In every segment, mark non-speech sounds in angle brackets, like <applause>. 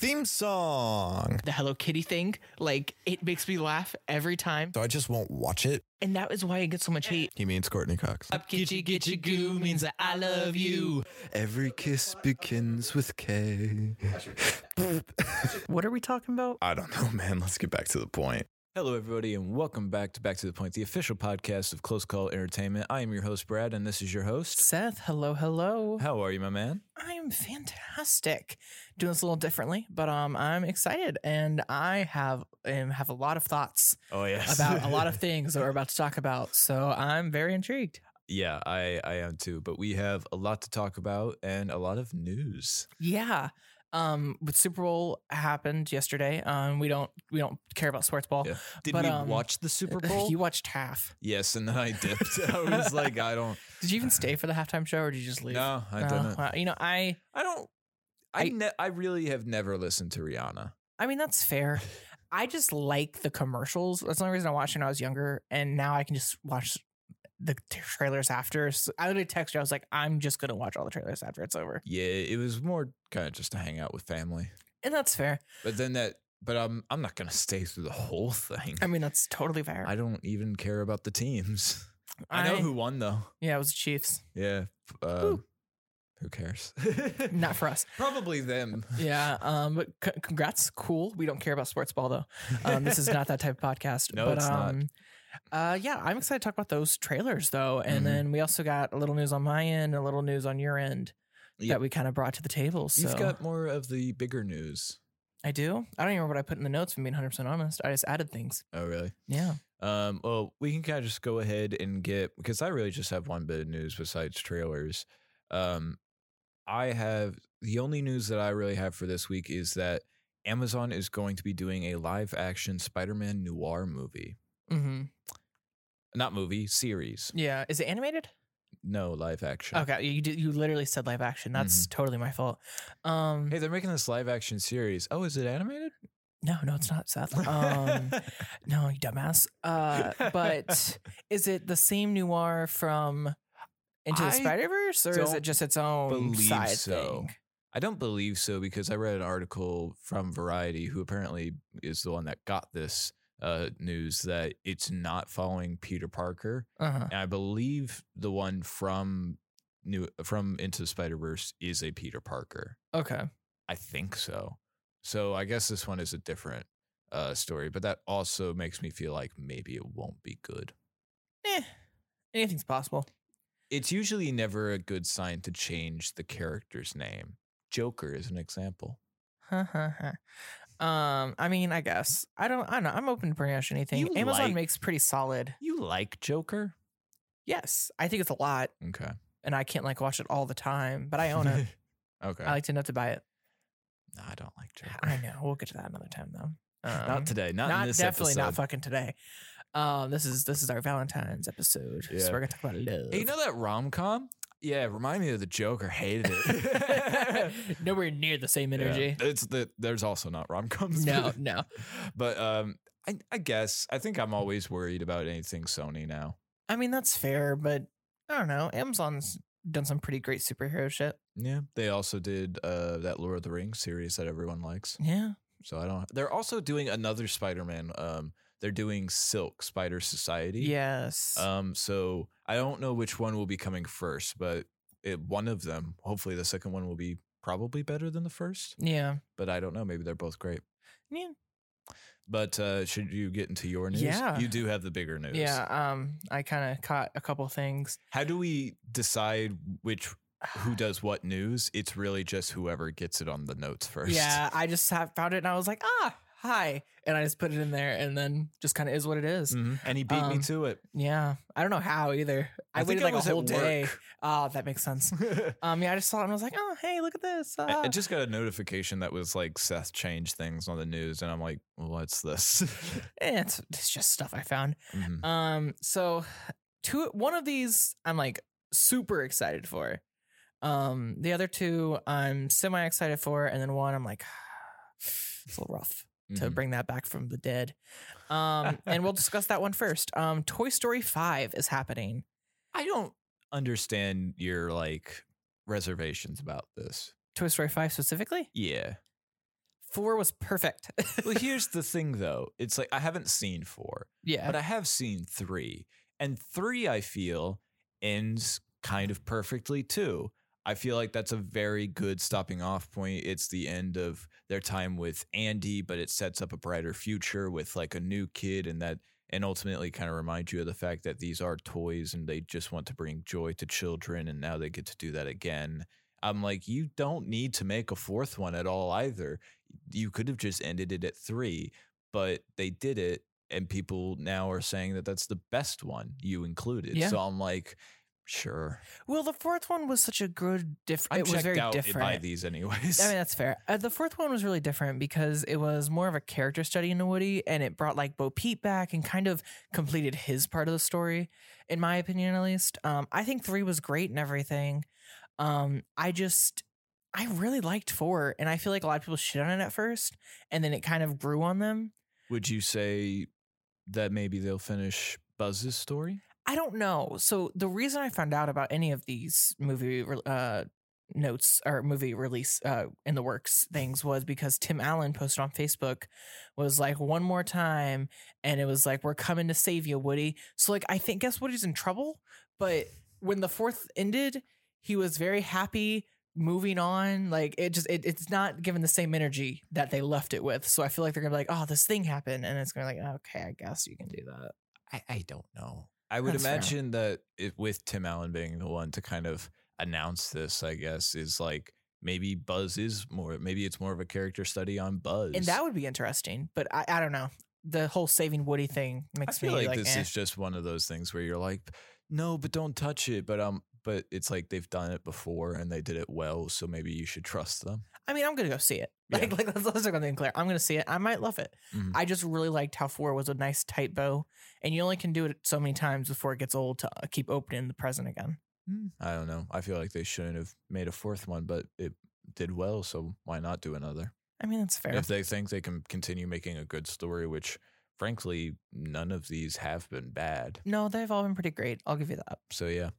theme song. The Hello Kitty thing, like it makes me laugh every time. So I just won't watch it. And that is why it gets so much hate. He means Courteney Cox. Up gitchy gitchy goo means that I love you. Every kiss begins with K. <laughs> What are we talking about? I don't know, man. Let's get back to the point. Hello, everybody, and welcome back to Back to the Point, the official podcast of Close Call Entertainment. I am your host, Brad, and this is your host. Seth, hello, hello. How are you, my man? I'm fantastic. Doing this a little differently, but um, I'm excited, and I have um, have a lot of thoughts Oh, yes. <laughs> about a lot of <laughs> things that we're about to talk about. So I'm very intrigued. yeah, I, I am too, but we have a lot to talk about and a lot of news. Yeah. Um, but Super Bowl happened yesterday. Um, we don't we don't care about sports ball. Yeah. Did But, we um, watch the Super <laughs> Bowl? You watched half. yes, and then I <laughs> dipped. I was like, I don't. <laughs> Did you even stay for the halftime show, or did you just leave? No, I No? didn't. Wow. You know, I I don't. I I- ne- I really have never listened to Rihanna. I mean that's fair. I just like the commercials. That's the only reason I watched when I was younger, and now I can just watch the trailers after. So I literally text you. I was like, I'm just gonna watch all the trailers after it's over, Yeah, it was more kind of just to hang out with family. and that's fair. But then that. But I'm I'm not gonna stay through the whole thing. I mean, that's totally fair. I don't even care about the teams. I know who won though. Yeah, it was the Chiefs. Yeah. Uh, Who? cares? Not for us. <laughs> Probably them. Yeah. Um. But c- congrats. Cool. We don't care about sports ball though. Um. This is not that type of podcast. <laughs> No, but, it's not. Uh. Yeah. I'm excited to talk about those trailers though, and Mhm. then we also got a little news on my end, a little news on your end Yeah. that we kind of brought to the table. So You've got more of the bigger news. I do. I don't even remember what I put in the notes. I'm being 100 percent honest, I just added things. Oh, really? Yeah. Um, well, we can kind of just go ahead and get because I really just have one bit of news besides trailers. Um, I have the only news that I really have for this week is that Amazon is going to be doing a live action Spider Man noir movie. Mm-hmm. Not movie, series. Yeah. Is it animated? No, live action. Okay. You did, you literally said live action. That's totally my fault. Um. Hey, they're making this live action series. Oh, is it animated? No, no, it's not Seth. Um. <laughs> no, you dumbass. Uh. But <laughs> is it the same noir from Into the I Spider Verse, or is don't it just its own believe side so. thing? I don't believe so because I read an article from Variety, who apparently is the one that got this uh, news that it's not following Peter Parker, Uh huh. and I believe the one from new from Into the Spider Verse is a Peter Parker. Okay. I think so. So I guess this one is a different uh, story, but that also makes me feel like maybe it won't be good. Eh. Anything's possible. It's usually never a good sign to change the character's name. Joker is an example. Um, I mean, I guess I don't. I don't know. I'm open to pretty much anything. You Amazon like- makes pretty solid. You like Joker? Yes, I think it's a lot, Okay. and I can't like watch it all the time, but I own it. <laughs> okay. I like to enough to buy it. no, I don't like Joker. I know. We'll get to that another time though. Um, not today. Not, in this episode. definitely not episode. fucking today. Um, this is this is our Valentine's episode. Yeah. So we're gonna talk about love. Hey, you know that rom com? Yeah, remind me of the Joker. Hated it. <laughs> Nowhere near the same energy. Yeah, it's the there's also not rom coms. No, no. <laughs> but um, I, I guess I think I'm always worried about anything Sony now. I mean that's fair, but I don't know. Amazon's done some pretty great superhero shit. Yeah, they also did uh that Lord of the Rings series that everyone likes. Yeah. So I don't. They're also doing another Spider-Man. Um, they're doing Silk Spider Society. Yes. Um, so I don't know which one will be coming first, but it, one of them, hopefully the second one will be probably better than the first. yeah. But I don't know. Maybe they're both great. Yeah. But uh, should you get into your news? Yeah. You do have the bigger news. Yeah. Um, I kind of caught a couple things. How do we decide which who <sighs> does what news? It's really just whoever gets it on the notes first. Yeah, I just have found it and I was like, ah, hi, and I just put it in there, and then just kind of is what it is. Mhm. And he beat me Um, to it. Yeah, I don't know how either. I, think waited like a whole day. Oh, that makes sense. <laughs> Um, yeah, I just saw it and I was like, oh, hey, look at this. I, ah. I just got a notification that was like Seth changed things on the news, and I'm like, what's this? <laughs> Eh, it's, it's just stuff I found. Mhm. Um, so two, one of these I'm like super excited for. Um, the other two I'm semi excited for, and then one I'm like, <sighs> it's a little rough to Mhm. bring that back from the dead. <laughs> Um, and we'll discuss that one first. Um, Toy Story Five is happening. I don't understand your like reservations about this. Toy Story Five specifically. Yeah. Four was perfect. well, here's <laughs> the thing though. It's like I haven't seen four, yeah. but I have seen three. And three, I feel, ends kind of perfectly too. I feel like that's a very good stopping off point. It's the end of their time with Andy, but it sets up a brighter future with like a new kid and that and ultimately kind of remind you of the fact that these are toys and they just want to bring joy to children and now they get to do that again. I'm like, you don't need to make a fourth one at all either. You could have just ended it at three, but they did it and people now are saying that that's the best one you included. Yeah. So I'm like, sure. well, the fourth one was such a good different. It was very out different. by these anyways. I mean, that's fair. Uh, the fourth one was really different because it was more of a character study into Woody, and it brought like Bo Peep back and kind of completed his part of the story, in my opinion, at least. Um, I think three was great and everything. Um, I just, I really liked four, and I feel like a lot of people shit on it at first, and then it kind of grew on them. Would you say that maybe they'll finish Buzz's story? I don't know. So the reason I found out about any of these movie uh, notes or movie release uh, in the works things was because Tim Allen posted on Facebook was like one more time, and it was like we're coming to save you, Woody. So like I think guess Woody's in trouble, but when the fourth ended, he was very happy. Moving on, like it just it, it's not given the same energy that they left it with. So I feel like they're gonna be like, oh, this thing happened, and it's gonna be like, okay, I guess you can do that. I, I don't know. I would That's fair. imagine that it, with Tim Allen being the one to kind of announce this, I guess, is like maybe Buzz is more, maybe it's more of a character study on Buzz. And that would be interesting, but I, I don't know. The whole saving Woody thing I makes feel me like, like, this eh. is just one of those things where you're like, no, but don't touch it. But um, but it's like they've done it before and they did it well, so maybe you should trust them. I mean, I'm gonna go see it. Like, Yeah. like let's, let's go clear. I'm gonna see it. I might love it. Mhm. I just really liked how four was a nice tight bow, and you only can do it so many times before it gets old to uh, keep opening the present again. I don't know. I feel like they shouldn't have made a fourth one, but it did well, so why not do another? I mean, that's fair. If they think they can continue making a good story, which frankly none of these have been bad. no, they've all been pretty great. I'll give you that. So yeah,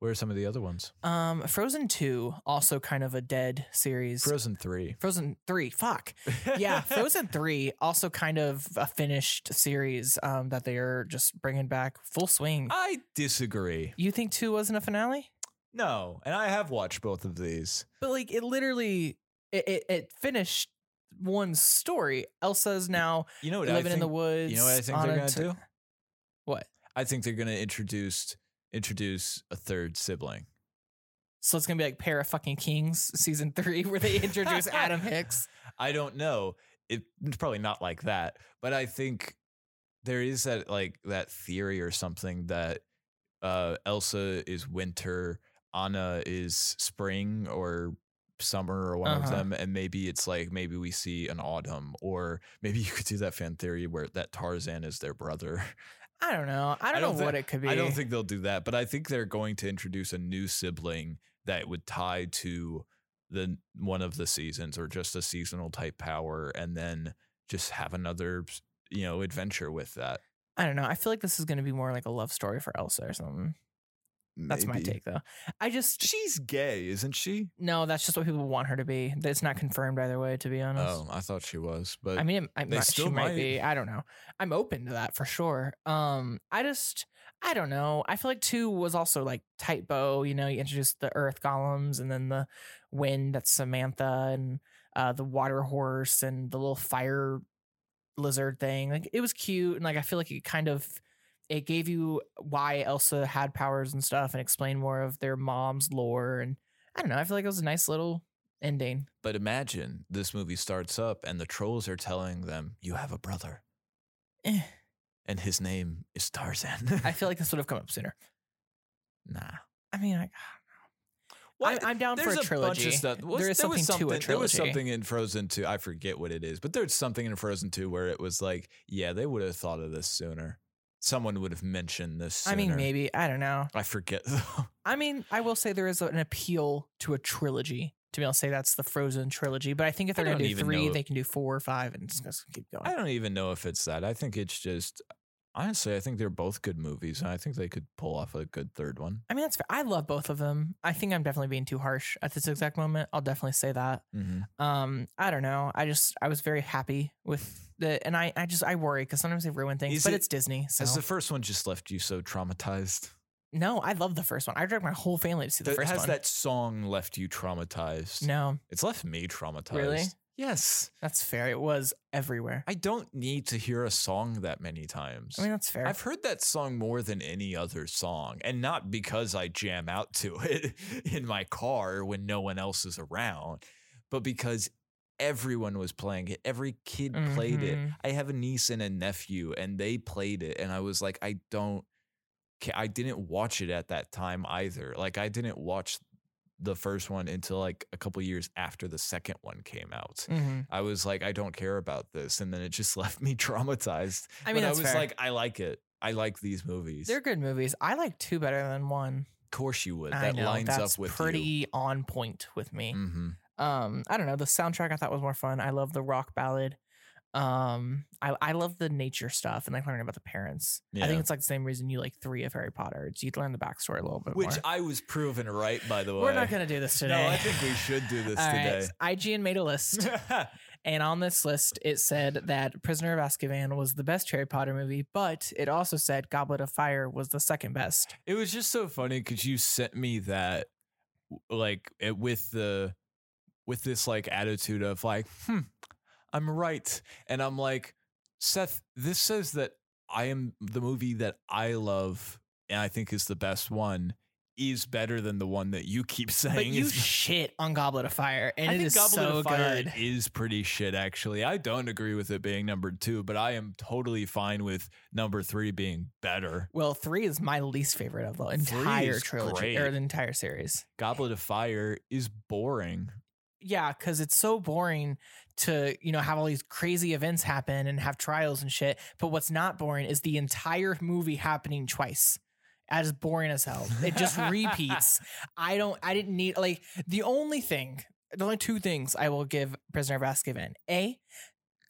where are some of the other ones? Um, Frozen two, also kind of a dead series. Frozen three. Frozen three, fuck. yeah, Frozen <laughs> three, also kind of a finished series. Um, that they are just bringing back full swing. I disagree. You think two wasn't a finale? No, and I have watched both of these. But like it literally it, it, it finished one story. Elsa's now You know what living in the woods. You know what I think they're gonna t- do? What? I think they're gonna introduce introduce a third sibling. So it's gonna be like Pair of Fucking Kings season three, where they introduce <laughs> Adam Hicks. I don't know. It, it's probably not like that, but I think there is that like that theory or something that uh, Elsa is winter, Anna is spring or summer or one of Uh-huh. them, and maybe it's like maybe we see an autumn, or maybe you could do that fan theory where that Tarzan is their brother. <laughs> I don't know. I don't, I don't know thi- what it could be. I don't think they'll do that, but I think they're going to introduce a new sibling that would tie to the one of the seasons or just a seasonal type power, and then just have another you know adventure with that. I don't know. I feel like this is gonna be more like a love story for Elsa or something. That's my take though. I just She's gay, isn't she? no. That's just what people want her to be. It's not confirmed either way. To be honest. Oh, I thought she was, but I mean, it, I, they might- she still might might. be. I don't know. I'm open to that for sure. Um, I just, I don't know. I feel like two was also like tight bow. You know, you introduced the earth golems and then the wind. That's Samantha and uh, the water horse and the little fire lizard thing. Like it was cute and like I feel like it kind of it gave you why Elsa had powers and stuff and explained more of their mom's lore and I don't know. I feel like it was a nice little ending. but imagine this movie starts up and the trolls are telling them you have a brother, Eh, and his name is Tarzan. <laughs> I feel like this would have come up sooner. nah. I mean, I, What? I'm, I'm down for a bunch trilogy. of stuff. Was- there is something to a trilogy. There was something in Frozen 2. I forget what it is, but there's something in Frozen 2 where it was like, yeah, they would have thought of this sooner. Someone would have mentioned this sooner. I mean, maybe I don't know. I forget <laughs> though. I mean, I will say there is an appeal to a trilogy. To be able to say that's the Frozen trilogy, but I think if they're going to do three, they can do four or five, and just, just keep going. I don't even know if it's that. I think it's just Honestly, I think they're both good movies, and I think they could pull off a good third one. I mean, that's fair. I love both of them. I think I'm definitely being too harsh at this exact moment. I'll definitely say that. Mm-hmm. Um, I don't know. I just I was very happy with the, and I I just I worry because sometimes they ruin things, Is but it- it's Disney. So Has the first one just left you so traumatized? no, I love the first one. I dragged my whole family to see the Th- first has one. that song left you traumatized? no, It's left me traumatized. Really? Yes. that's fair. It was everywhere. I don't need to hear a song that many times. I mean, that's fair. I've heard that song more than any other song, and not because I jam out to <laughs> it in my car when no one else is around, but because everyone was playing it. Every kid played it. Mhm. I have a niece and a nephew, and they played it, and I was like, I don't. I didn't watch it at that time either. Like, I didn't watch the first one until like a couple years after the second one came out. Mhm. I was like, I don't care about this, and then it just <laughs> left me traumatized. I mean, I was fair. like, I like it. I like these movies. They're good movies. I like two better than one. of course you would. That know lines up with pretty on point with me. you. Um, I don't know. The soundtrack I thought was more fun. I love the rock ballad. Um, I I love the nature stuff and like learning about the parents. I think it's like the same reason you like three of Harry Potter. It's you'd learn the backstory a little bit Which more. I was proven right, by the way. We're not gonna do this today. No, I think we should do <laughs> this All right, today. so IGN made a list, <laughs> and on this list, it said that Prisoner of Azkaban was the best Harry Potter movie, but it also said Goblet of Fire was the second best. It was just so funny because you sent me that, like, it, with the, with this like attitude of like, hmm, I'm right, and I'm like, Seth, this says that I am the movie that I love and I think is the best one is better than the one that you keep <laughs> saying. But you is <laughs> shit on Goblet of Fire, and I it think is Goblet so of Fire good. is pretty shit, actually. I don't agree with it being number two, but I am totally fine with number three being better. Well, three is my least favorite of the entire trilogy or the entire series. Goblet of Fire is boring. Yeah, because it's so boring to you know have all these crazy events happen and have trials and shit. But what's not boring is the entire movie happening twice. As boring as hell. It just repeats. <laughs> I don't. I didn't need like the only thing. The only two things I will give Prisoner of Azkaban. A,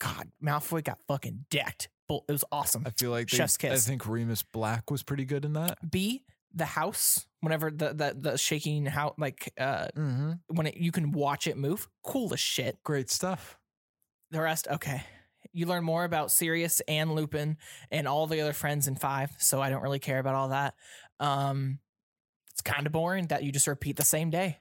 God, Malfoy got fucking decked. It was awesome. I feel like they, Chef's kiss. I think Remus Black was pretty good in that. B, the house. Whenever the the the shaking how like uh Mm-hmm. when it, you can watch it move, cool as shit. Great stuff. The rest, okay. You learn more about Sirius and Lupin and all the other friends in five, so I don't really care about all that. Um, it's kind of boring that you just repeat the same day.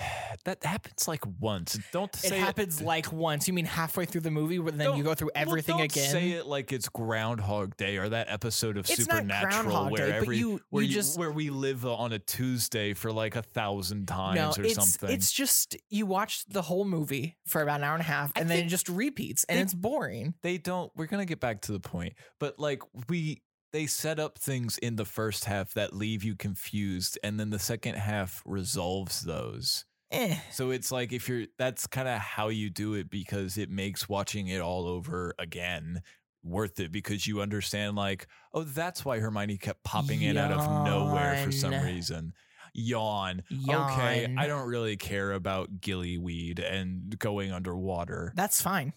<sighs> That happens like once. Don't It say happens like once. You mean halfway through the movie, where then you Don't- go through Well, everything don't again? Say it like it's Groundhog Day or that episode of It's Supernatural Groundhog where Day, every you- where you just- where we live on a Tuesday for like a thousand times no, or it's something. it's just you watch the whole movie for about an hour and a half, I and then it just repeats, and they- it's boring. they don't we're gonna get back to the point but like we they set up things in the first half that leave you confused and then the second half resolves those Eh. so it's like if you're that's kind of how you do it because it makes watching it all over again worth it because you understand like oh that's why hermione kept popping in out of nowhere for some reason yawn okay i don't really care about gillyweed and going underwater That's fine.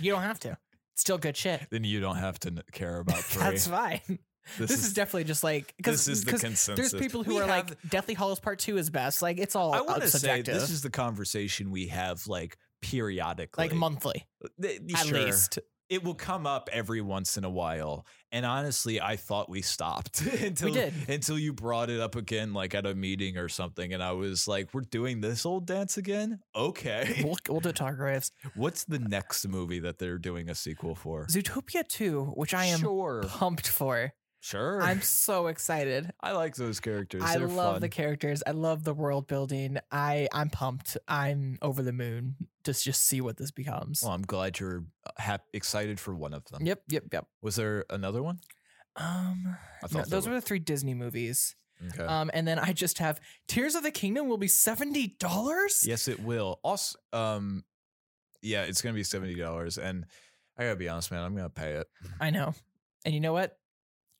You don't have to. It's still good shit. then you don't have to care about <laughs> three That's fine. This, is, definitely just like because this is the consensus. there's people who We are like Deathly Hallows Part Two is best. Like it's all I want to say this is the conversation we have like periodically, like monthly Th- at sure. least. It will come up every once in a while, and honestly, I thought we stopped <laughs> until did. until you brought it up again, like at a meeting or something, and I was like, "We're doing this old dance again? Okay." <laughs> We'll, we'll do Talk Graves. What's the next movie that they're doing a sequel for? Zootopia Two, which I am sure, pumped for. Sure. I'm so excited. <laughs> I like those characters. I They're love fun. the characters. I love the world building. I I'm pumped. I'm over the moon to just see what this becomes. Well, I'm glad you're hap- excited for one of them. Yep, yep, yep. Was there another one? Um, no, those were the three Disney movies. Okay. Um, and then I just have Tears of the Kingdom will be seventy dollars. Yes, it will. Also, um, yeah, it's gonna be seventy dollars, and I gotta be honest, man, I'm gonna pay it. I know. And you know what?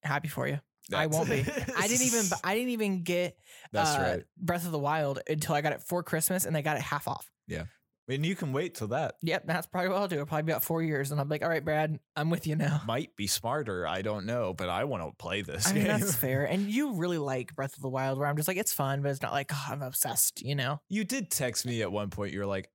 Happy for you. I won't be. <laughs> I didn't even. I didn't even get That's uh, right. Breath of the Wild until I got it for Christmas, and they got it half off. Yeah, and you can wait till that. Yep, that's probably what I'll do. It'll probably be about four years, and I'm like, all right, Brad, I'm with you now. Might be smarter. I don't know, but I want to play this I mean, game. that's fair. And <laughs> you really like Breath of the Wild, where I'm just like, it's fun, but it's not like, oh, <sighs> I'm obsessed, you know? You did text me at one point. You're like,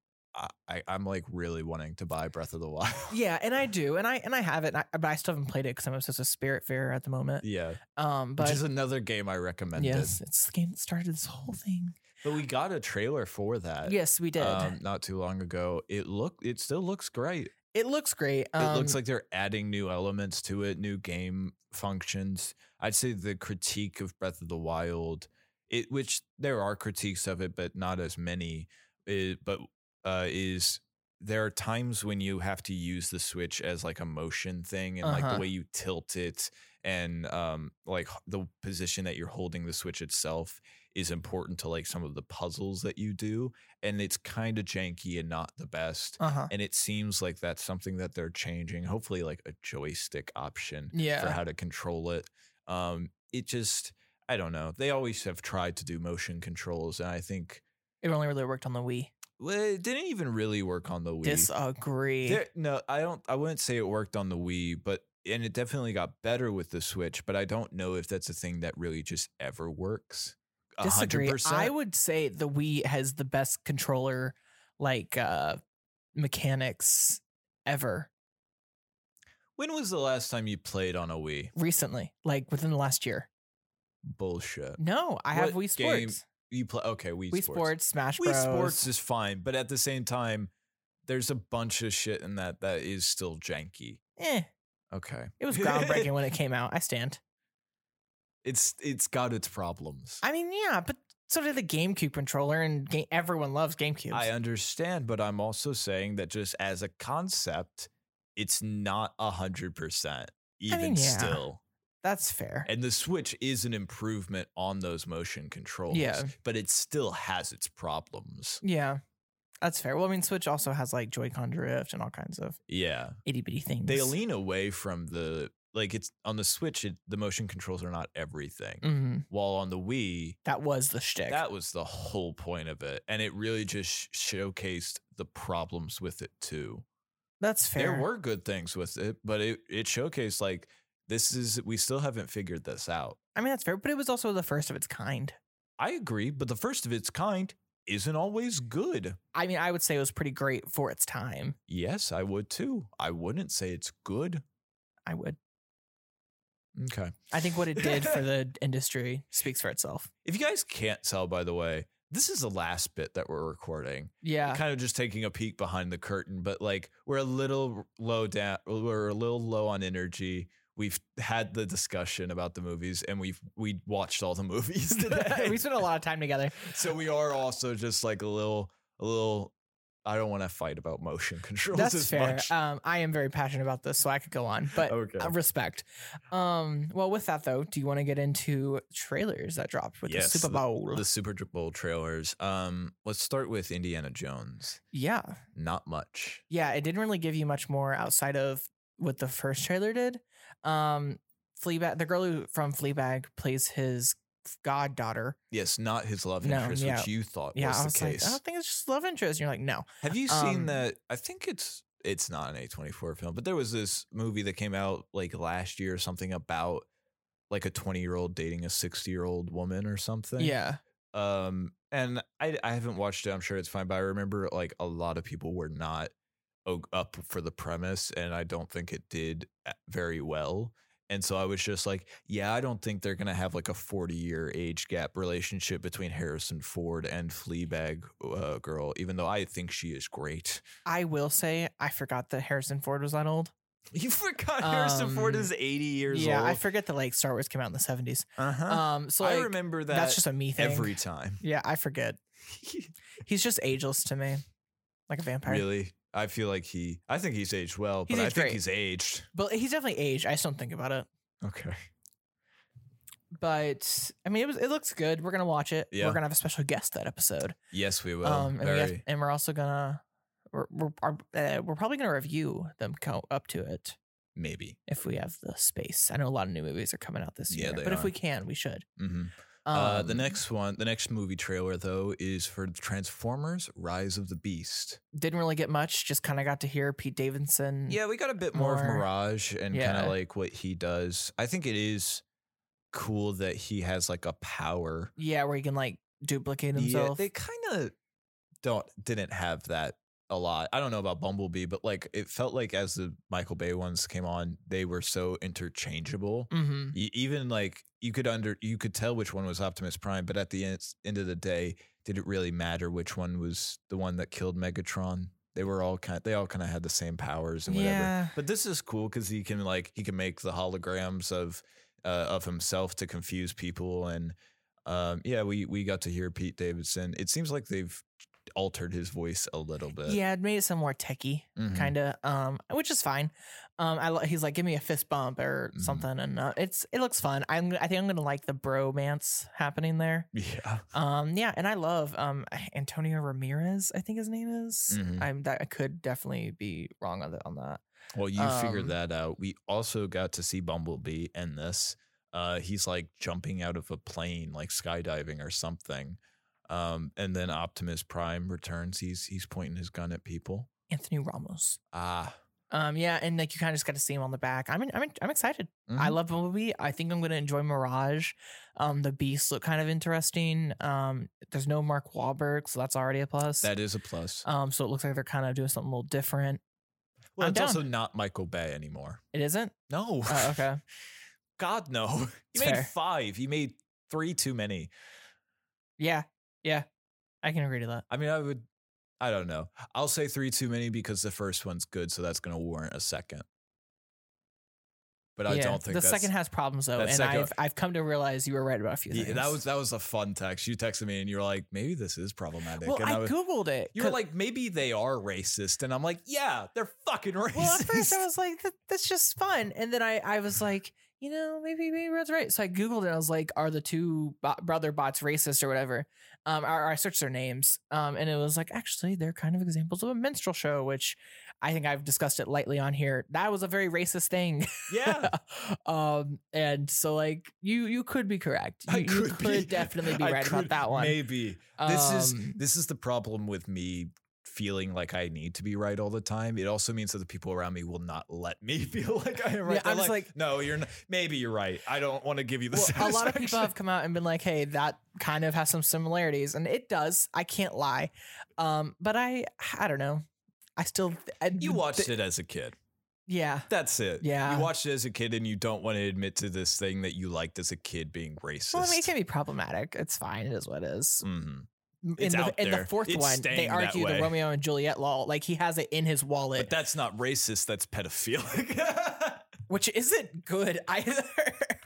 I, I'm like really wanting to buy Breath of the Wild. Yeah, and I <laughs> do, and I and I have it, and I, but I still haven't played it because I'm obsessed with Spirit Fair at the moment. yeah, Um, but which is another game I recommended. yes, it's the game that started this whole thing. But we got a trailer for that. Yes, we did. Um, not too long ago. It looked, it still looks great. it looks great. It looks Um, like they're adding new elements to it, new game functions. I'd say the critique of Breath of the Wild, it which there are critiques of it, but not as many. It, but uh, is there are times when you have to use the Switch as like a motion thing, and like Uh-huh. the way you tilt it, and um, like the position that you're holding the Switch itself is important to like some of the puzzles that you do, and it's kind of janky and not the best uh-huh. and it seems like that's something that they're changing hopefully like a joystick option for how to control it um it just i don't know they always have tried to do motion controls and i think It only really worked on the Wii. Well, it didn't even really work on the wii Disagree. There- no i don't i wouldn't say it worked on the wii but and it definitely got better with the switch but i don't know if that's a thing that really just ever works Disagree. 100%. I would say the Wii has the best controller, like uh mechanics ever when was the last time you played on a wii recently, like within the last year. bullshit No, I have What Wii game- Sports. You play okay wii, Wii Sports, Smash Bros. Wii Sports is fine, but at the same time, there's a bunch of shit in that that is still janky. eh, Okay, it was <laughs> groundbreaking when it came out. I stand. it's it's got its problems. I mean, yeah, but so did the GameCube controller, and ga- everyone loves GameCube. I understand, but I'm also saying that just as a concept, it's not a hundred percent even mean, yeah. still. That's fair. And the Switch is an improvement on those motion controls. Yeah. but it still has its problems. yeah, that's fair. Well, I mean, Switch also has like Joy-Con drift and all kinds of Yeah, itty bitty things. they lean away from the like it's on the Switch. It, the motion controls are not everything. hmm While on the Wii, That was the shtick. that was the whole point of it, and it really just sh- showcased the problems with it too. that's fair. There were good things with it, but it it showcased like this is we still haven't figured this out. I mean, that's fair, but it was also the first of its kind. I agree, but the first of its kind isn't always good. I mean, I would say it was pretty great for its time. Yes, I would too. I wouldn't say it's good. I would. Okay. I think what it did for <laughs> the industry speaks for itself. If you guys can't tell, by the way, this is the last bit that we're recording. Yeah. Kind of just taking a peek behind the curtain, but like we're a little low down. We're a little low on energy. We've had the discussion about the movies, and we've we watched all the movies <laughs> today. we spent a lot of time together. so we are also just like a little, a little. I don't want to fight about motion <laughs> controls That's as fair. much. Um, I am very passionate about this, so I could go on, but Okay. uh, respect. Um, well, with that though, do you want to get into trailers that dropped with Yes, the Super Bowl? the Super Bowl trailers. Um, let's start with Indiana Jones. yeah, Not much. yeah. It didn't really give you much more outside of what the first trailer did. Um, Fleabag, the girl who from Fleabag plays his goddaughter. Yes, not his love No, interest, yeah. which you thought Yeah, was I the was like, case. I don't think it's just love interest. And you're like, no. Have you seen Um, that? I think it's it's not an A24 film, but there was this movie that came out like last year or something about like a 20 year old dating a 60 year old woman or something. Yeah, Um, and I I haven't watched it. I'm sure it's fine, but I remember like a lot of people were not up for the premise, and I don't think it did very well. And so I was just like, yeah, I don't think they're gonna have like a 40 year age gap relationship between Harrison Ford and Fleabag uh, girl, even though I think she is great. I will say I forgot that Harrison Ford was that old. You forgot Harrison Ford Um, is 80 years yeah, old. Yeah, I forget that like Star Wars came out in the 70s. uh-huh. Um, so I remember that that's just a me thing. every time. yeah, I forget. <laughs> He's just ageless to me, like a vampire. Really? I feel like he. I think he's aged well, He's but I aged think great. he's aged. But he's definitely aged. I just don't think about it. Okay. But I mean, it was it looks good. We're gonna watch it. Yeah. We're gonna have a special guest that episode. Yes, we will. um, and we have, Very. and we're also gonna we're we're uh, we're probably gonna review them co- up to it maybe. if we have the space. I know a lot of new movies are coming out this Yeah, year, they but if are. we can, we should. hmm uh, the Um, next one, the next movie trailer though, is for Transformers: Rise of the Beast. didn't really get much. Just kind of got to hear Pete Davidson. Yeah, we got a bit more, of Mirage and kind of like what he does. I think it is cool that he has like a power. yeah, where he can like duplicate himself. Yeah, they kind of don't didn't have that a lot. I don't know about Bumblebee, but like it felt like as the Michael Bay ones came on, they were so interchangeable. mm-hmm. Even like you could under you could tell which one was Optimus Prime, but at the end, end of the day, did it really matter which one was the one that killed Megatron? They were all kind. They all kind of had the same powers and whatever. Yeah. But this is cool because he can like he can make the holograms of uh, of himself to confuse people, and um, yeah, we we got to hear Pete Davidson. It seems like they've altered his voice a little bit. Yeah, it made it some more techie, Mhm. kind of, um, which is fine. Um, I he's like, give me a fist bump or Mhm. something, and uh, it's it looks fun. I'm I think I'm gonna like the bromance happening there. yeah. Um, yeah, and I love um <sighs> Antonio Ramirez. I think his name is. Mhm. I'm that I could definitely be wrong on that on that. Well, you figured Um, that out. We also got to see Bumblebee in this. Uh, he's like jumping out of a plane, like skydiving or something. Um, and then Optimus Prime returns. He's he's pointing his gun at people. Anthony Ramos. Ah, Um, yeah, and like you kind of just got to see him on the back. I'm in, I'm in, I'm excited. I mhm. love Bumblebee. I think I'm gonna enjoy Mirage. Um, the Beasts look kind of interesting. Um, there's no Mark Wahlberg, so that's already a plus. that is a plus. um, so it looks like they're kind of doing something a little different. well, I'm it's also not Michael Bay anymore. It isn't. No, Oh, okay. <laughs> God no. <laughs> He It's made fair. five. He made three too many. Yeah, yeah, I can agree to that. I mean, I would. I don't know. I'll say three too many because the first one's good, so that's going to warrant a second. But I yeah. don't think the second has problems though, and second- I've I've come to realize you were right about a few Yeah, things. that was that was a fun text. You texted me and you were like, maybe this is problematic. well, and I, was, googled it. you were 'cause- like, maybe they are racist, and I'm like, yeah, they're fucking racist. well, at first I was like, that, that's just fun, and then I I was <laughs> like, you know, maybe maybe Red's right. So I googled it. and I was like, are the two bo- brother bots racist or whatever? Um, or, or I searched their names, um, and it was like actually they're kind of examples of a minstrel show, which I think I've discussed it lightly on here. That was a very racist thing. yeah, <laughs> um, and so like you you could be correct. You, I you could, could be. definitely be <laughs> I right about that one. Maybe this is Um, this is the problem with me feeling like I need to be right all the time. It also means that the people around me will not let me <laughs> feel like I am right. Yeah, I'm just like- no, you're not. Maybe you're right. I don't want to give you the. Well, a lot of people have come out and been like, "Hey, that kind of has some similarities," and it does. I can't lie, um, but I, I don't know. I still I, You watched th- it as a kid. yeah, That's it. Yeah. You watched it as a kid and you don't want to admit to this thing that you liked as a kid being racist. Well, I mean, it can be problematic. It's fine. It is what it is. Mhm. In the in the fourth It's one, they argue the. Romeo and Juliet law. Like he has it in his wallet, But that's not racist. That's pedophilic. <laughs> which isn't good either.